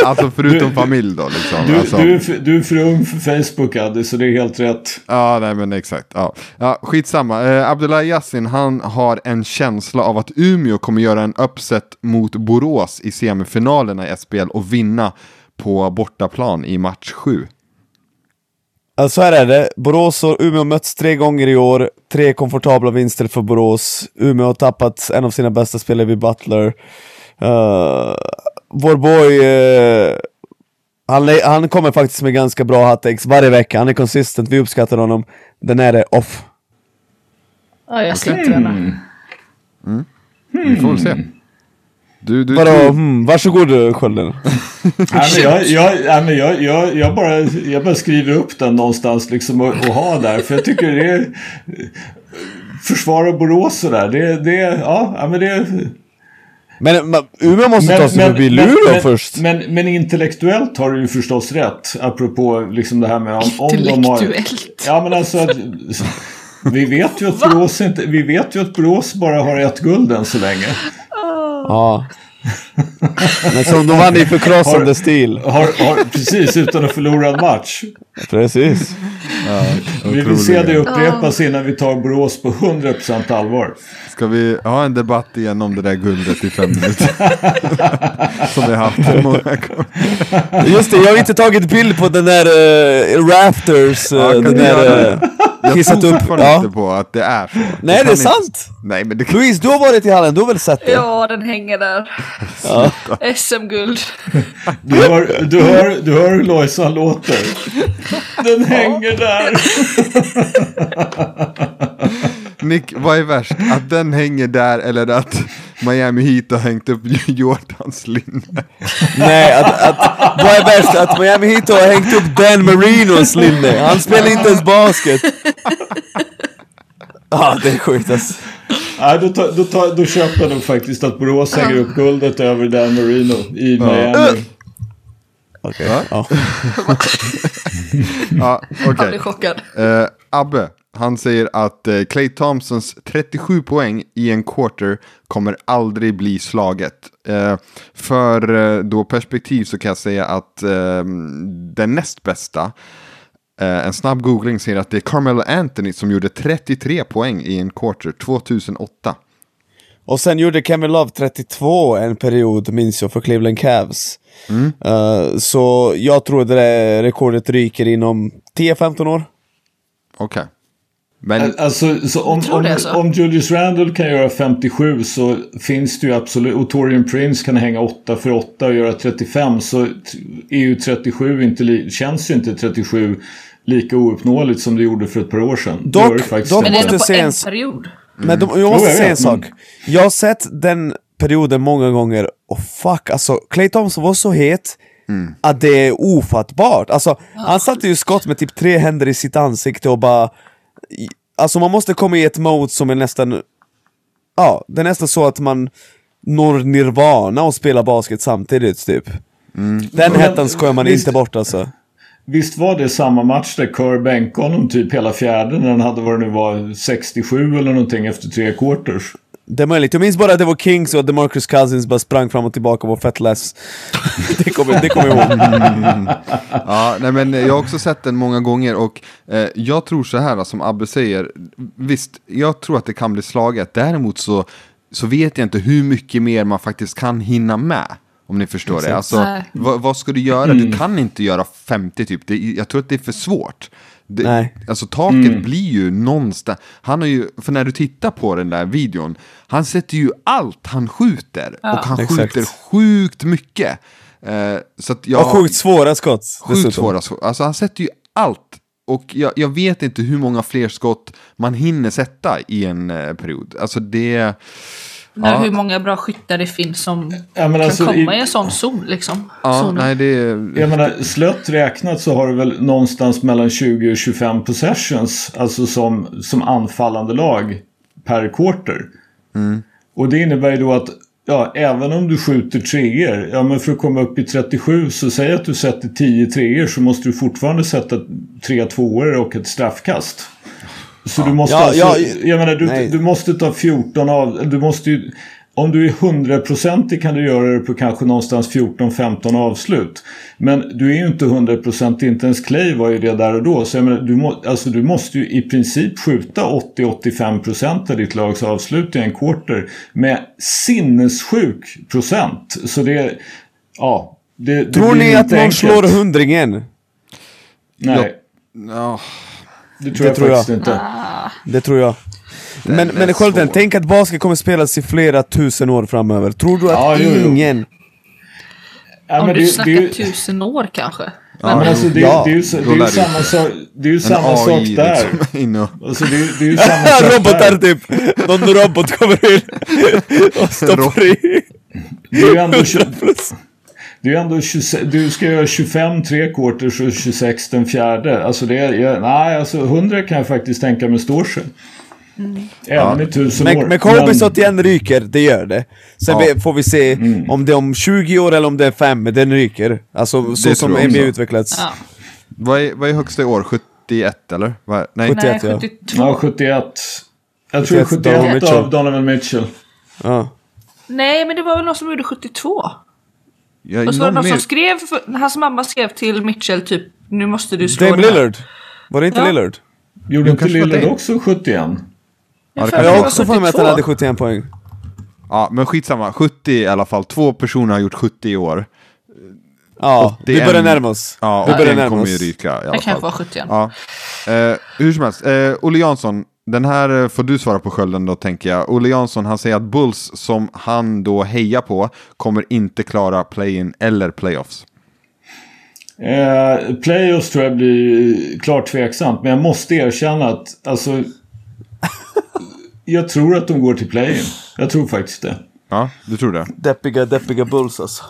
alltså förutom Du- familj då liksom. Du, alltså, du, är du är för ung för Facebook, Adde, så det är helt rätt. Ja, nej men exakt. Ja. Ja, skitsamma. Eh, Abdullah Yassin, han har en känsla av att Umeå kommer göra en uppset mot Borås i semifinalerna i SPL och vinna på bortaplan i match 7. Alltså här är det, Borås och Umeå har mötts tre gånger i år, tre komfortabla vinster för Borås. Umeå har tappat en av sina bästa spelare vid Butler. Uh, vår boy, eh, han, han kommer faktiskt med ganska bra hottakes varje vecka, han är consistent, vi uppskattar honom. Den är det off. Ja, jag släppte den. då. Vi får väl se. Du, du, Vadå, tror- hmm, varsågod Skölden. Nej, men jag, jag, nej, men jag, jag, jag, bara, jag bara skriver upp den någonstans liksom och, och har där. För jag tycker det är... Försvara Borås sådär. Det, det, ja, men det... Men men Umeå måste ta sig förbi Luleå men, först. Men, men intellektuellt har du ju förstås rätt. Apropå liksom det här med om, om de har... Intellektuellt. Ja men alltså... att- Vi vet, ju att Borås inte, vi vet ju att Borås bara har ett guld än så länge. Ja. Men som de vann i förkrossande Har- stil. Har, har, precis, utan att förlora en match. Precis. Vi vill se det upprepas innan vi tar Borås på 100% allvar. Ska vi ha en debatt igen om det där guldet i fem minuter? Som vi har haft många gånger. Just det, jag har inte tagit bild på den där uh, Raptors. Uh, Ja, kan den där, jag hissat upp, fortfarande ja. inte på att det är så. Nej, kan det är inte- sant! Nej, men det kan... Louise, du har varit i hallen, du har väl sett det? Ja, den hänger där. SM-guld. Du hör, du hör, du hör hur Lojsan låter. Den hänger där. Nick, vad är värst? Att den hänger där eller att Miami Heat har hängt upp Jordans linne? Nej, att, att, vad är värst? Att Miami Heat har hängt upp Dan Marinos linne. Han spelar inte ens basket. Ja, ah, det är sjukt alltså. Nej, då, tar, då, tar, då köper jag nog faktiskt att Borås hänger upp guldet över Dan Marino i Miami. Okej. Ja. Ja, Han okej. blir chockad. Eh, Abbe, han säger att eh, Clay Thompsons 37 poäng i en quarter kommer aldrig bli slaget. Eh, för eh, då perspektiv så kan jag säga att eh, den näst bästa, eh, en snabb googling säger att det är Carmelo Anthony som gjorde 33 poäng i en quarter 2008. Och sen gjorde Kevin Love 32 en period, minns jag, för Cleveland Cavs. Eh, så jag tror det där rekordet ryker inom 10-15 år. Okej. Men Alltså, så om, tror det om, om Julius Randle kan göra 57 så finns det ju absolut, och Torian Prince kan hänga 8 för 8 och göra 35 så är ju 37 inte, känns ju inte 37 lika ouppnåeligt som det gjorde för ett par år sedan. Det Dock- det faktiskt dock Men det är ändå på en period. Men de, jag Jo, måste jag säga en sak. Jag har sett den perioden många gånger och fuck, alltså Clay Thompson var så het att det är ofattbart. Alltså, han satte ju skott med typ tre händer i sitt ansikte och bara... Alltså man måste komma i ett mode som är nästan... Ja, det är nästan så att man når nirvana och spelar basket samtidigt typ. Den Men- hettan skojar man visst- inte bort alltså. Visst var det samma match där Kerr bänkade honom typ hela fjärde när han hade vad det nu var 67 eller någonting efter tre quarters. Det är möjligt. Jag minns bara att det var Kings och att DeMarcus Cousins bara sprang fram och tillbaka och var fett less. det kommer det kommer jag ihåg. Ja, nej, men jag har också sett den många gånger och eh, jag tror så här som Abbe säger. Visst, jag tror att det kan bli slaget. Däremot så, så vet jag inte hur mycket mer man faktiskt kan hinna med. Om ni förstår det. Alltså, vad, vad ska du göra? Du kan inte göra 50 typ. Det, jag tror att det är för svårt. Det, Nej. Alltså taket blir ju någonstans. Han har ju, för när du tittar på den där videon, han sätter ju allt han skjuter. och han Exakt. skjuter sjukt mycket. Eh, så att jag, Och sjukt svåra skott. Sjukt dessutom. svåra skott. Alltså han sätter ju allt. Och jag, jag vet inte hur många fler skott man hinner sätta i en eh, period. Alltså det... När Ja. hur många bra skyttar det finns som Ja, kan alltså, komma i- i en sån zon liksom. Ja, nej det är... Jag menar, slött räknat så har du väl någonstans mellan 20 och 25 possessions, alltså som, som anfallande lag per quarter. Och det innebär ju då att ja, även om du skjuter treor, ja men för att komma upp i 37 så säg att du sätter 10 treor så måste du fortfarande sätta tre tvåor och ett straffkast. Så du måste Ja, alltså, ja, jag menar du, nej. du måste ta 14 av, du måste ju, om du är hundraprocentig kan du göra det på kanske någonstans 14-15 avslut. Men du är ju inte hundraprocentig, inte ens Clay var ju det där och då. Så jag menar, du, må, alltså, du måste ju i princip skjuta 80-85% av ditt lags avslut i en quarter med sinnessjuk procent. Så det, ja. Det, det Tror ni att någon enkelt. slår hundringen? Nej, Ja, det tror Det jag tror jag. faktiskt inte. Det tror jag. Men, är men Skölden, tänk att basket kommer spelas i flera tusen år framöver. Tror du att Ja, jo, jo. ingen... Ja, Om men du det- snackar det är ju- tusen år kanske. Ja, men alltså, det, Ja, det är ju, så- det är ju det- samma sak, det är ju samma sak där. liksom. Alltså, det, är, det är ju samma sak Robotar där. typ! Någon robot kommer in och stoppar i. Det är ju ändå, det är ändå 26, du ska göra 25 tre quarters och 26 den fjärde. Alltså det är, nej alltså 100 kan jag faktiskt tänka mig står sig. Även i tusen år. Men, men Kobe 81 ryker, det gör det. Sen Ja. vi- får vi se Mm. om det är om 20 år eller om det är 5, men den ryker. Alltså så Det som tror jag NBA utvecklats. Ja. Vad är, vad är högsta i år? 71 eller? Vad, nej. 71. Nej, ja. 72. Ja, 71. Jag tror 71 71 Donovan Mitchell. av Donovan Mitchell. Ja. Nej, men det var väl någon som gjorde 72. Jag, Och så var det någon någon som mer- skrev, hans mamma skrev till Mitchell typ nu måste du slå Dame den här." Lillard. Var det inte Ja. Lillard? Gjorde inte Lillard också 71? Ja, Jag har också för mig att han hade 71 poäng. Ja, men skitsamma. 70 i alla fall. Två personer har gjort 70 i år. Ja, vi 81. börjar närma oss. Ja, vi börjar närma kommer ju oss. ryka i alla Det kan fall. vara 71. Ja. Eh, hur som helst, eh, Olle Jansson, den här eh, får du svara på skölden då tänker jag. Olle Jansson, han säger att Bulls som han då hejar på kommer inte klara play-in eller playoffs. Eh, playoffs tror jag blir klart tveksamt. Men jag måste erkänna att alltså, jag tror att de går till play-in. Jag tror faktiskt det. Ja, du tror det? Deppiga, deppiga Bulls alltså.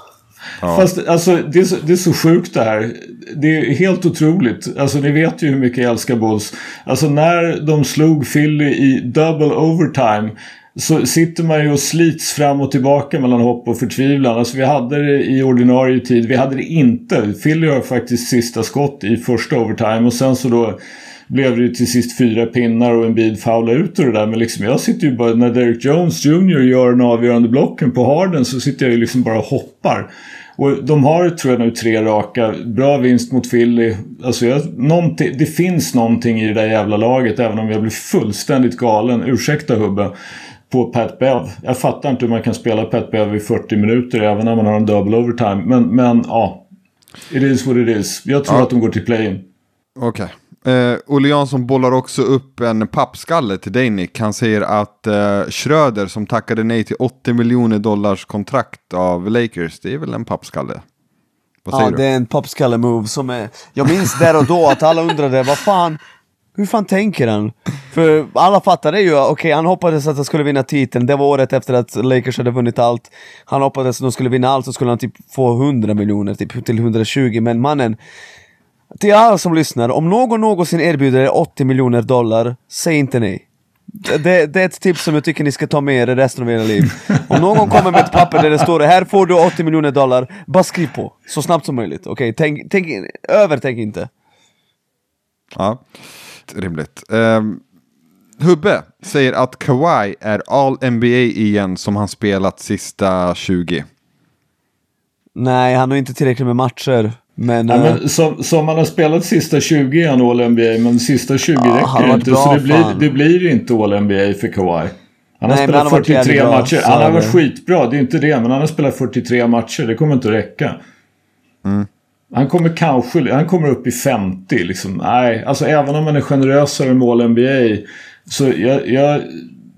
Ja. Fast alltså, det, är så, det är så sjukt det här. Det är helt otroligt. Alltså ni vet ju hur mycket jag älskar Bulls. Alltså när de slog Philly i double overtime. Så sitter man ju och slits fram och tillbaka mellan hopp och förtvivlan. Alltså vi hade det i ordinarie tid. Vi hade det inte. Philly har faktiskt sista skott i första overtime. Och sen så då blev det ju till sist fyra pinnar och en bid faula ut och det där. Men liksom jag sitter ju bara, när Derek Jones Jr gör den avgörande blocken på Harden så sitter jag ju liksom bara och hoppar. Och de har tror jag nu tre raka. Bra vinst mot Philly. Alltså jag, det finns någonting i det där jävla laget även om jag blir fullständigt galen. Ursäkta Hubbe. På Pat Bev. Jag fattar inte hur man kan spela Pat Bev i 40 minuter även när man har en double overtime. Men, men ja. It is what it is. Jag tror Ja. att de går till play-in. Okej. Eh, Olle Jansson bollar också upp en pappskalle till dig Nick. Han säger att eh, Schröder som tackade nej till 80 miljoner dollars kontrakt av Lakers, det är väl en pappskalle? Vad säger Ja, du? det är en popskalle-move som är... Jag minns där och då att alla undrade, vad fan... Hur fan tänker han? För alla fattade ju, okej han hoppades att han skulle vinna titeln, det var året efter att Lakers hade vunnit allt. Han hoppades att de skulle vinna allt så skulle han typ få 100 miljoner, typ till 120, men mannen... Till alla som lyssnar, om någon någonsin erbjuder er 80 miljoner dollar, säg inte nej. Det, det är ett tips som jag tycker ni ska ta med er resten av era liv. Om någon kommer med ett papper där det står här får du 80 miljoner dollar, bara skriv på. Så snabbt som möjligt. Okej, tänk, tänk, övertänk inte. Ja, rimligt. Ehm, Hubbe säger att Kawhi är all NBA igen som han spelat sista 20. Nej, han har inte tillräckligt med matcher. Men, Ja, eh, men som, som han har spelat sista 20 i en All-NBA men sista 20 han har räcker inte. bra, Så det blir, det blir inte All-NBA för Kawhi. Han har Nej, spelat han har varit 43 jävligt bra, matcher. Han har varit skitbra, det är inte det. Men han har spelat 43 matcher. Det kommer inte att räcka. Mm. Han kommer kanske han kommer upp i 50. Liksom. Nej, alltså även om han är generösare med All-NBA. Så jag, jag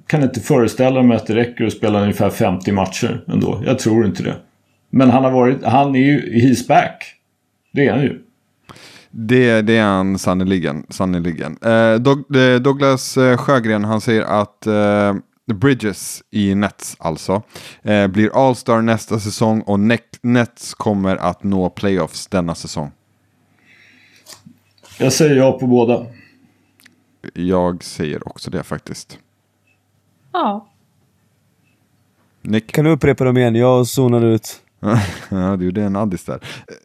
kan inte föreställa mig att det räcker att spela ungefär 50 matcher ändå. Jag tror inte det. Men han har varit, han är ju, he's back. Det är han ju. Det, det är han sannoliken. sannoliken. Eh, eh, Douglas eh, Sjögren han säger att eh, Bridges i Nets alltså eh, blir All-Star nästa säsong och Ne- Nets kommer att nå playoffs denna säsong. Jag säger ja på båda. Jag säger också det faktiskt. Ja. Nick? kan du upprepa dem igen? Jag zonade ut. Ja, du gjorde en addis där.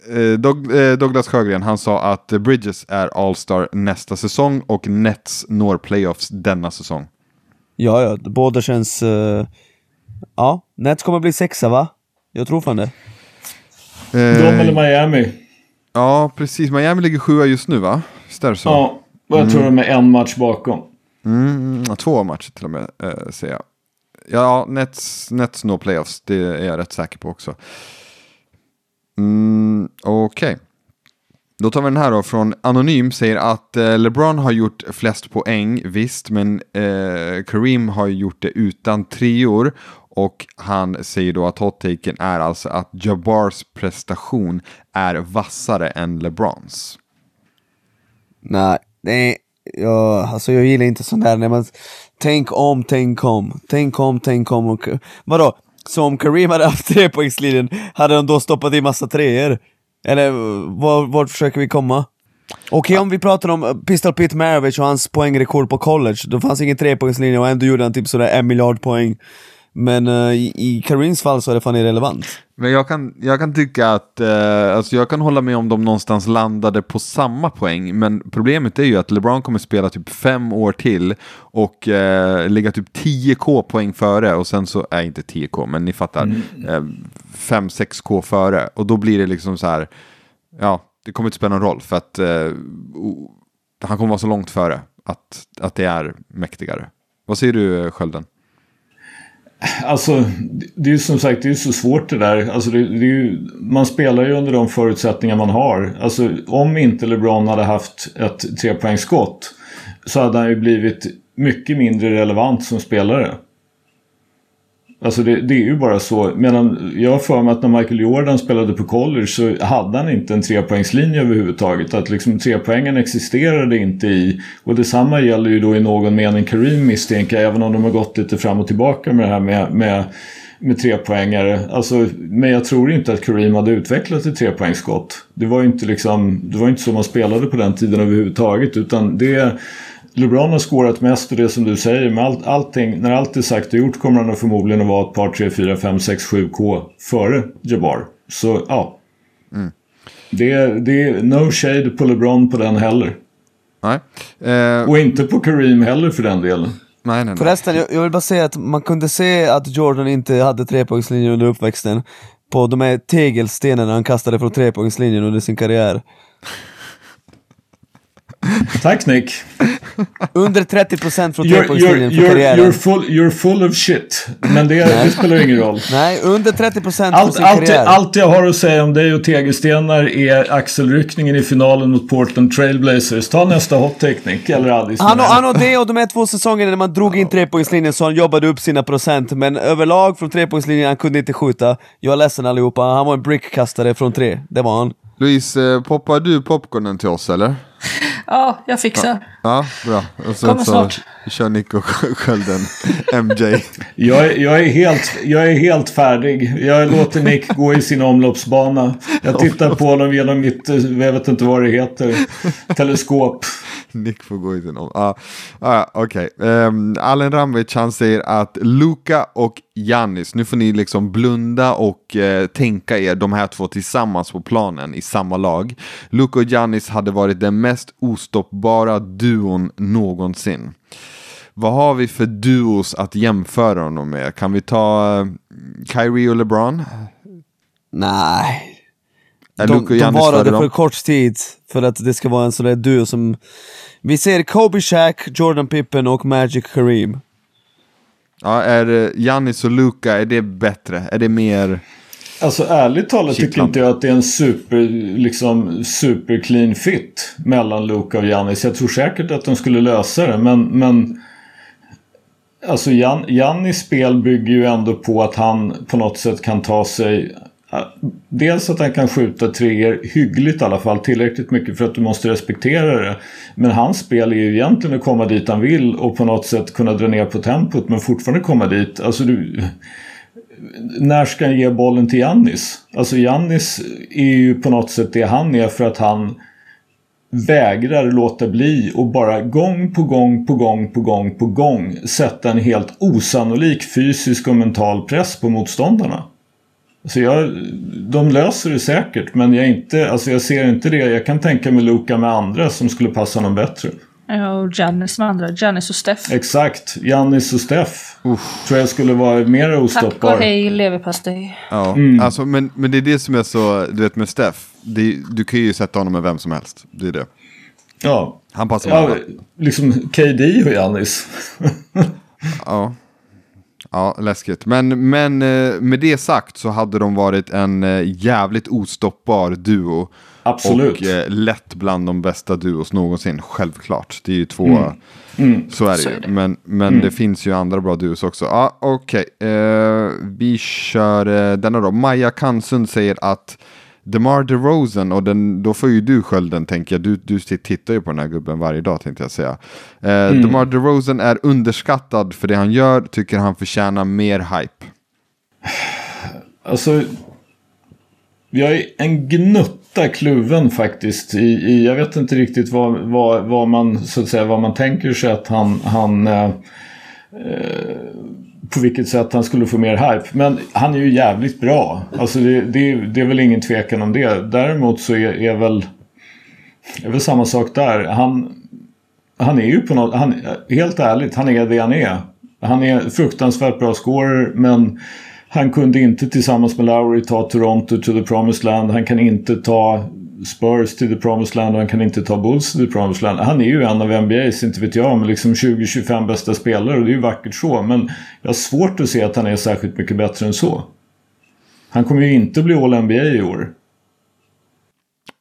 Eh, eh, Douglas Sjögren, han sa att Bridges är All-Star nästa säsong och Nets når playoffs denna säsong. Ja, ja, båda känns... eh, ja, Nets kommer bli sexa va? Jag tror fan det. Eh, De eller Miami. Ja, precis. Miami ligger sjua just nu va? Visst är det så? Ja, och jag tror de är en match bakom. Mm, två matcher till och med, eh, säger jag. Ja, Nets, Nets når playoffs, det är jag rätt säker på också. Mm, Okej. Då tar vi den här då från Anonym säger att eh, LeBron har gjort flest poäng, visst, men eh, Kareem har gjort det utan treor. Och han säger då att hot-taken är alltså att Jabars prestation är vassare än LeBrons. Nej, nej. Jag, alltså jag gillar inte sånt där när man... Tänk om, tänk om, tänk om, tänk om. Och, vadå? Så om Kareem hade haft trepoängslinjen, hade de då stoppat i massa treor? Eller vart var försöker vi komma? Okej om vi pratar om eh, Pistol Pete Maravich och hans poängrekord på college, då fanns ingen trepoängslinje och ändå gjorde han typ sådär en miljard poäng. Men eh, i, i Kareems fall så är det fan irrelevant. Men jag kan, jag kan tycka att, eh, alltså jag kan hålla med om de någonstans landade på samma poäng, men problemet är ju att LeBron kommer spela typ fem år till och eh, ligga typ 10k poäng före och sen så, är inte 10k, men ni fattar, eh, 5-6k före och då blir det liksom så här, ja, det kommer inte spela någon roll för att eh, han kommer vara så långt före att, att det är mäktigare. Vad säger du, Skölden? Alltså, det är ju som sagt det är så svårt det där. Alltså, det, det ju, man spelar ju under de förutsättningar man har. Alltså, om inte LeBron hade haft ett trepoängsskott så hade han ju blivit mycket mindre relevant som spelare. Alltså det, det, är ju bara så. Medan jag har för mig att när Michael Jordan spelade på college så hade han inte en trepoängslinje överhuvudtaget. Att liksom trepoängen existerade inte i. Och detsamma gäller ju då i någon mening Kareem misstänker jag. Även om de har gått lite fram och tillbaka med det här med, med, med trepoängare. Alltså, men jag tror inte att Kareem hade utvecklat ett trepoängsskott. Det var ju inte liksom, det var inte så man spelade på den tiden överhuvudtaget. Utan det LeBron har skårat mest och det som du säger, med all, allting, när allt är sagt och gjort kommer han förmodligen att vara ett par, tre, fyra, fem, sex, sju K före Jabbar. Så ja. Mm. Det, det är no shade på LeBron på den heller. Nej. Eh... Och inte på Kareem heller för den delen. Nej, nej, nej. Förresten, jag, jag vill bara säga att man kunde se att Jordan inte hade trepoängslinjen under uppväxten på de här tegelstenarna han kastade från trepoängslinjen under sin karriär. Tack Nick. Under 30% från trepoängslinjen för karriären. You're full, you're full of shit. Men det, det spelar ingen roll. Nej, under 30% allt, sin allt, karriär. Allt jag har att säga om dig och tegelstenar är axelryckningen i finalen mot Portland Trailblazers. Ta nästa hot Nick, eller Alice. Han, han har det och de här två säsongerna när man drog in trepoängslinjen så han jobbade upp sina procent. Men överlag från trepoängslinjen, han kunde inte skjuta. Jag är ledsen allihopa, han var en brickkastare från tre. Det var han. Louise, eh, poppar du popcornen till oss eller? Ja, jag fixar. Ja, bra. Och så, Kommer snart. Så kör Nick och skölden MJ. Jag är, jag, är helt, jag är helt färdig. Jag låter Nick gå i sin omloppsbana. Jag tittar på honom genom mitt, jag vet inte vad det heter, teleskop. Nick får gå i sin om. Ah, ah, Okej, okay. um, ehm, Allen Ramvic han säger att Luka och Jannis, nu får ni liksom blunda och uh, tänka er de här två tillsammans på planen i samma lag. Luka och Jannis hade varit den mest ostoppbara duon någonsin. Vad har vi för duos att jämföra honom med? Kan vi ta uh, Kyrie och LeBron? Nej, de, de varade för kort tid för att det ska vara en sån där duo som... Vi ser Kobe Shaq, Jordan Pippen och Magic Kareem. Ja, är Giannis och Luka, är det bättre? Är det mer... Alltså ärligt talat tycker inte jag att det är en super, liksom, super clean fit mellan Luka och Giannis. Jag tror säkert att de skulle lösa det, men, men Alltså Jan, Jannis spel bygger ju ändå på att han på något sätt kan ta sig Dels att han kan skjuta treor hyggligt i alla fall, tillräckligt mycket för att du måste respektera det. Men hans spel är ju egentligen att komma dit han vill och på något sätt kunna dra ner på tempot men fortfarande komma dit. Alltså du, när ska han ge bollen till Jannis? Alltså Jannis är ju på något sätt det han är för att han vägrar låta bli och bara gång på gång på gång på gång på gång sätta en helt osannolik fysisk och mental press på motståndarna. Så jag, de löser det säkert men jag, inte, alltså jag ser inte det. Jag kan tänka mig Luka med andra som skulle passa honom bättre. Ja, och Giannis med andra. Giannis och Steff. Exakt. Giannis och Steff. Tror jag skulle vara mer ostoppbar. Tack och hej leverpastej. Ja, mm. alltså, men, men det är det som är så, du vet med Steff. Du kan ju sätta honom med vem som helst. Det är det. Ja. Han passar med ja, Liksom KD och Giannis. ja. Ja, läskigt. Men, men eh, med det sagt så hade de varit en eh, jävligt ostoppbar duo. Absolut. Och eh, lätt bland de bästa duos någonsin, självklart. Det är ju två, mm. Mm. så är det ju. Men, men mm. det finns ju andra bra duos också. Ja, Okej, okay. uh, vi kör uh, denna då. Maja Kansund säger att DeMar DeRozan, och den, då får ju du skölden tänker jag. Du, du tittar ju på den här gubben varje dag tänkte jag säga. Eh, mm. DeMar DeRozan är underskattad för det han gör, tycker han förtjänar mer hype. Alltså, jag är en gnutta kluven faktiskt. I, i, jag vet inte riktigt vad, vad, vad, man, så att säga, vad man tänker sig att han, han eh, eh på vilket sätt han skulle få mer hype. Men han är ju jävligt bra. Alltså det, det, det är väl ingen tvekan om det. Däremot så är, är, väl, är väl samma sak där. Han, han är ju på något, han, helt ärligt, han är det han är. Han är fruktansvärt bra scorer men han kunde inte tillsammans med Lowry ta Toronto to the promised land. Han kan inte ta Spurs till the promised land och han kan inte ta Bulls till the promised land. Han är ju en av NBAs, inte vet jag, men liksom 20-25 bästa spelare och det är ju vackert så. Men jag har svårt att se att han är särskilt mycket bättre än så. Han kommer ju inte bli All-NBA i år.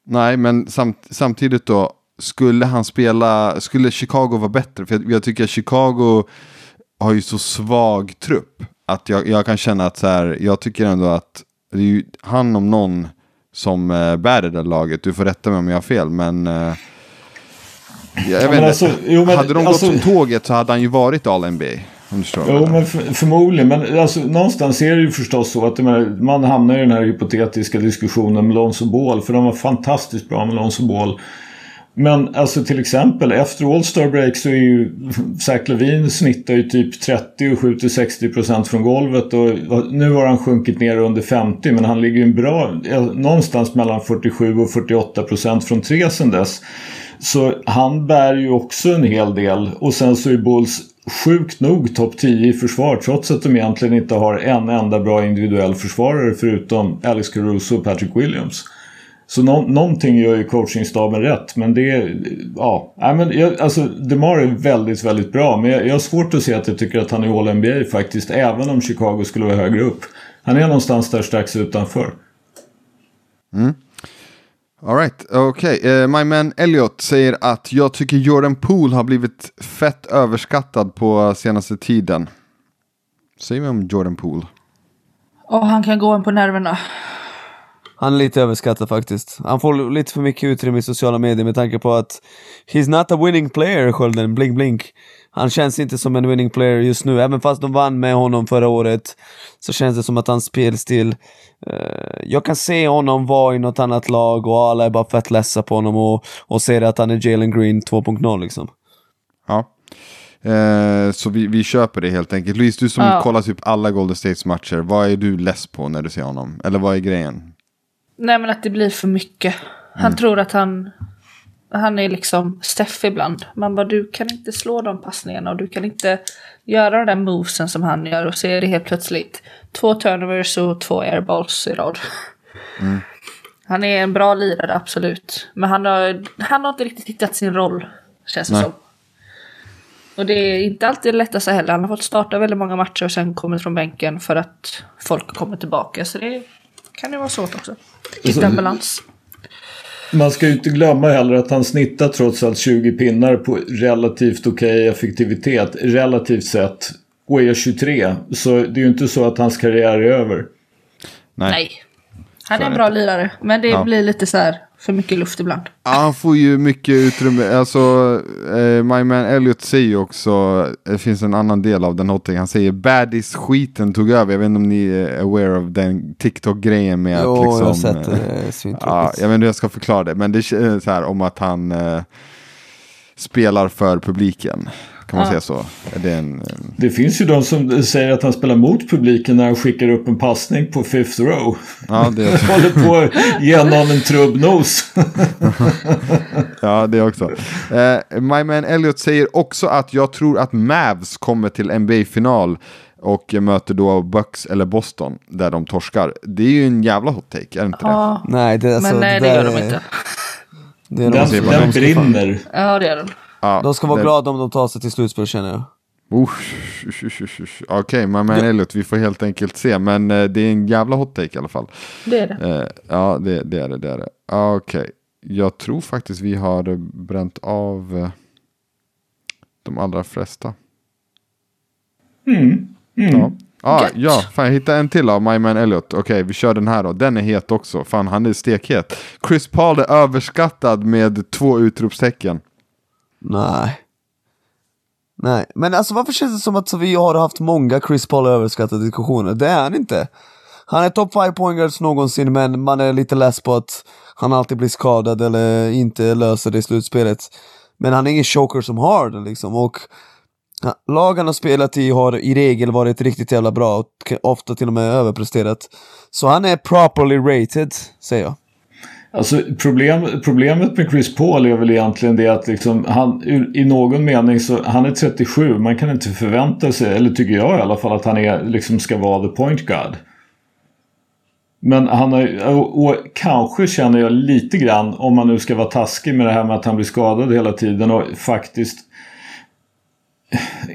Nej, men samt, samtidigt då, skulle han spela, skulle Chicago vara bättre? För jag, jag tycker att Chicago har ju så svag trupp. Att jag, jag kan känna att så här, jag tycker ändå att det är ju han om någon som uh, bär det där laget. Du får rätta mig om jag har fel, men... Uh, jag, jag vet inte. Alltså, jo, men, hade de alltså, gått som tåget så hade han ju varit All-NBA. Jo, men för, förmodligen. Men alltså, någonstans är det ju förstås så att menar, man hamnar i den här hypotetiska diskussionen med Lonzo Ball. För de var fantastiskt bra med Lonzo Ball. Men alltså till exempel efter All-Star Break så är ju Zach Levine snittar ju typ 30 och skjuter 60% från golvet. Och nu har han sjunkit ner under 50 men han ligger ju en bra, någonstans mellan 47 och 48% från tre sen dess. Så han bär ju också en hel del. Och sen så är Bulls sjukt nog topp 10 i försvar trots att de egentligen inte har en enda bra individuell försvarare förutom Alex Caruso och Patrick Williams. Så nå någonting gör ju coachingstaben rätt men det är, ja, nej, men jag, alltså DeMar är väldigt, väldigt bra men jag, jag har svårt att se att jag tycker att han är All-NBA faktiskt även om Chicago skulle vara högre upp. Han är någonstans där strax utanför. Alright, okej. Eh, my man Elliot säger att jag tycker Jordan Poole har blivit fett överskattad på senaste tiden. Säger vi om Jordan Poole? Och han kan gå en på nerverna. Han är lite överskattad faktiskt. Han får lite för mycket utrymme i sociala medier med tanke på att He's not a winning player, Skölden. Blink blink. Han känns inte som en winning player just nu. Även fast de vann med honom förra året så känns det som att hans spelstil... Eh, jag kan se honom vara i något annat lag och alla är bara fett ledsa på honom och, och ser att han är Jalen Green 2.0 liksom. Ja. Eh, så vi, vi köper det helt enkelt. Louise, du som Ja. kollar typ alla Golden States matcher, vad är du less på när du ser honom? Eller vad är grejen? Nej men att det blir för mycket. Han tror att han, han är liksom Steff ibland. Man bara du kan inte slå de passningarna och du kan inte göra de där movesen som han gör och så är det helt plötsligt två turnovers och två airballs i rad. Han är en bra lirare absolut. Men han har, han har inte riktigt hittat sin roll känns det Nej. som. Och det är inte alltid det lättaste heller. Han har fått starta väldigt många matcher och sen kommit från bänken för att folk kommer tillbaka. Så det kan ju vara svårt också. Hitta en balans. Man ska ju inte glömma heller att han snittar trots allt 20 pinnar på relativt okej effektivitet relativt sett. Och är 23. Så det är ju inte så att hans karriär är över. Nej. Nej. Han är en det bra lirare. Men det Ja. blir lite så här för mycket luft ibland. Ja, han får ju mycket utrymme. Alltså, eh, My Man Elliot säger ju också, det finns en annan del av den hottingen. Han säger baddies-skiten tog över. Jag vet inte om ni är aware av den TikTok-grejen med Jo, att liksom... jag har sett det. eh, är Ja, jag vet inte hur jag ska förklara det, men det är så här om att han eh, spelar för publiken. Kan man Ja. säga så? Är det en, en... Det finns ju de som säger att han spelar mot publiken när han skickar upp en passning på fifth row. Ja, det är Håller på att ge någon en trubbnos. Ja, det också. Eh, My Man Elliot säger också att jag tror att Mavs kommer till NBA-final och möter då Bucks eller Boston där de torskar. Det är ju en jävla hot take, är det inte det? Ja, Nej, det, alltså, men nej, det där gör de inte. Det är Den, de, den brinner. Ja, det gör de. Ja, de ska vara det- glada om de tar sig till slutspel känner jag. Okej, My Man Elliot, vi får helt enkelt se. Men eh, det är en jävla hot take i alla fall. Det är det. Eh, ja, det, det är det. det, är det. Ah, Okej, jag tror faktiskt vi har eh, bränt av eh, de allra flesta. Mm. Ja. Ah, Gött. ja, fan jag hittade en till av My Man Elliot. Okej, vi kör den här då. Den är het också. Fan, han är stekhet. Chris Paul är överskattad med två utropstecken. Nej. Nej, men alltså varför känns det som att vi har haft många Chris Paul överskattade diskussioner? Det är han inte. Han är top 5 poängers någonsin men man är lite less på att han alltid blir skadad eller inte löser det i slutspelet. Men han är ingen choker som har det liksom och lag han har spelat i har i regel varit riktigt jävla bra och ofta till och med överpresterat. Så han är properly rated, säger jag. Alltså problem, problemet med Chris Paul är väl egentligen det att liksom han i någon mening så han är 37. Man kan inte förvänta sig, eller tycker jag i alla fall, att han är, liksom ska vara the point guard. Men han har och, och kanske känner jag lite grann, om man nu ska vara taskig med det här med att han blir skadad hela tiden och faktiskt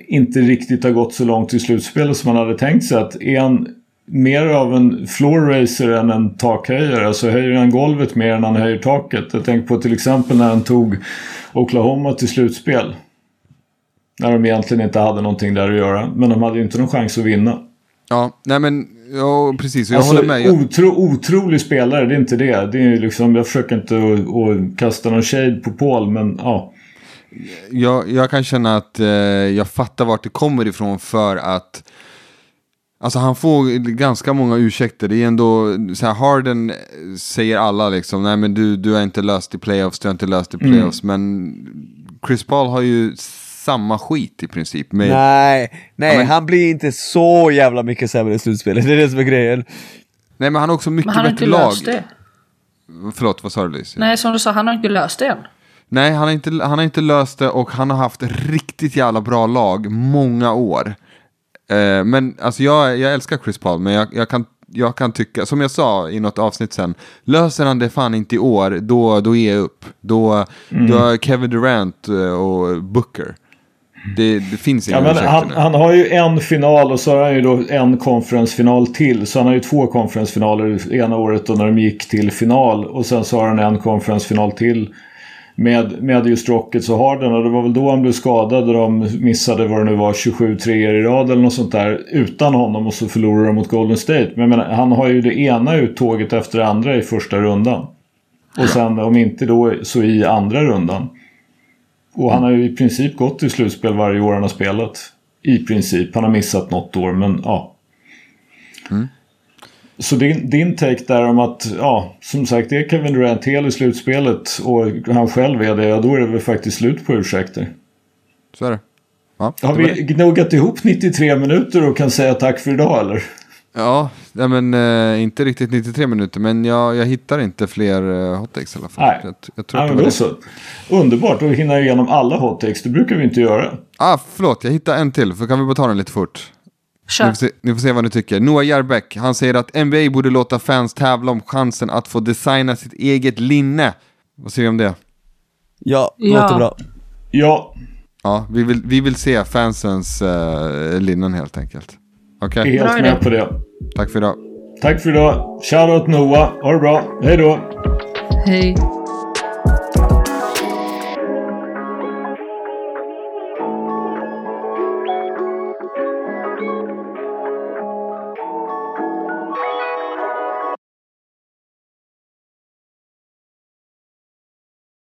inte riktigt har gått så långt i slutspelet som man hade tänkt sig. Att är han mer av en floor racer än en takhöjare. Alltså höjer han golvet mer än han höjer taket. Jag tänker på till exempel när han tog Oklahoma till slutspel. När de egentligen inte hade någonting där att göra. Men de hade ju inte någon chans att vinna. Ja, nej men ja, precis. Jag alltså, håller med. Jag... Otro, otrolig spelare, det är inte det. det är liksom, jag försöker inte att, att kasta någon shade på Paul, men ja. Jag, jag kan känna att eh, jag fattar vart det kommer ifrån för att Alltså han får ganska många ursäkter. Det är ändå så här, Harden säger alla liksom, nej men du, du har inte löst i playoffs, du har inte löst i mm. playoffs. Mm. Men Chris Paul har ju samma skit i princip. Med... Nej, nej men... han blir inte så jävla mycket sämre i slutspelet. Det är det som är grejen. Nej men han har också mycket bättre lag. Men han har inte löst det. Förlåt, vad sa du Lise? Nej, som du sa, han har inte löst det än. Nej, han har, inte, han har inte löst det och han har haft riktigt jävla bra lag många år. Eh, men alltså jag, jag älskar Chris Paul, men jag, jag, kan, jag kan tycka, som jag sa i något avsnitt sen, löser han det fan inte i år, då, då ger jag upp. Då, mm. då har Kevin Durant eh, och Booker. Det, det finns inga ja, men han, han, har ju en final och så har han ju då en konferensfinal till. Så han har ju två konferensfinaler ena året då när de gick till final. Och sen så har han en konferensfinal till med, med just Rockets och Harden. Och det var väl då han blev skadad och de missade vad det nu var 27 treor i rad eller något sånt där. Utan honom och så förlorade de mot Golden State. Men menar, han har ju det ena uttåget efter det andra i första rundan. Och sen om inte då så i andra rundan. Och han har ju i princip gått i slutspel varje år han har spelat. I princip. Han har missat något år men ja. Mm. Så din, din take där om att, ja, som sagt, det är Kevin Durant hel i slutspelet och han själv är det, ja då är det väl faktiskt slut på ursäkter. Så är det. Ja, Har vi gnuggat ihop 93 minuter och kan säga tack för idag eller? Ja, nej men eh, inte riktigt 93 minuter, men jag, jag hittar inte fler eh, hottakes i alla fall. Nej, jag, jag tror ja, men så. Underbart, att hinna igenom alla hottakes, det brukar vi inte göra. Ah, förlåt, jag hittar en till, för kan vi bara ta den lite fort? Ni får, se, ni får, se, vad ni tycker. Noah Järbeck, han säger att NBA borde låta fans tävla om chansen att få designa sitt eget linne. Vad säger vi om det? Ja, ja. låter bra. Ja. Ja, vi vill, vi vill se fansens uh, linnen helt enkelt. Okej? Okay. Helt med på det. Tack för idag. Tack för idag. Shoutout Noah. Ha det bra. Hej då. Hej.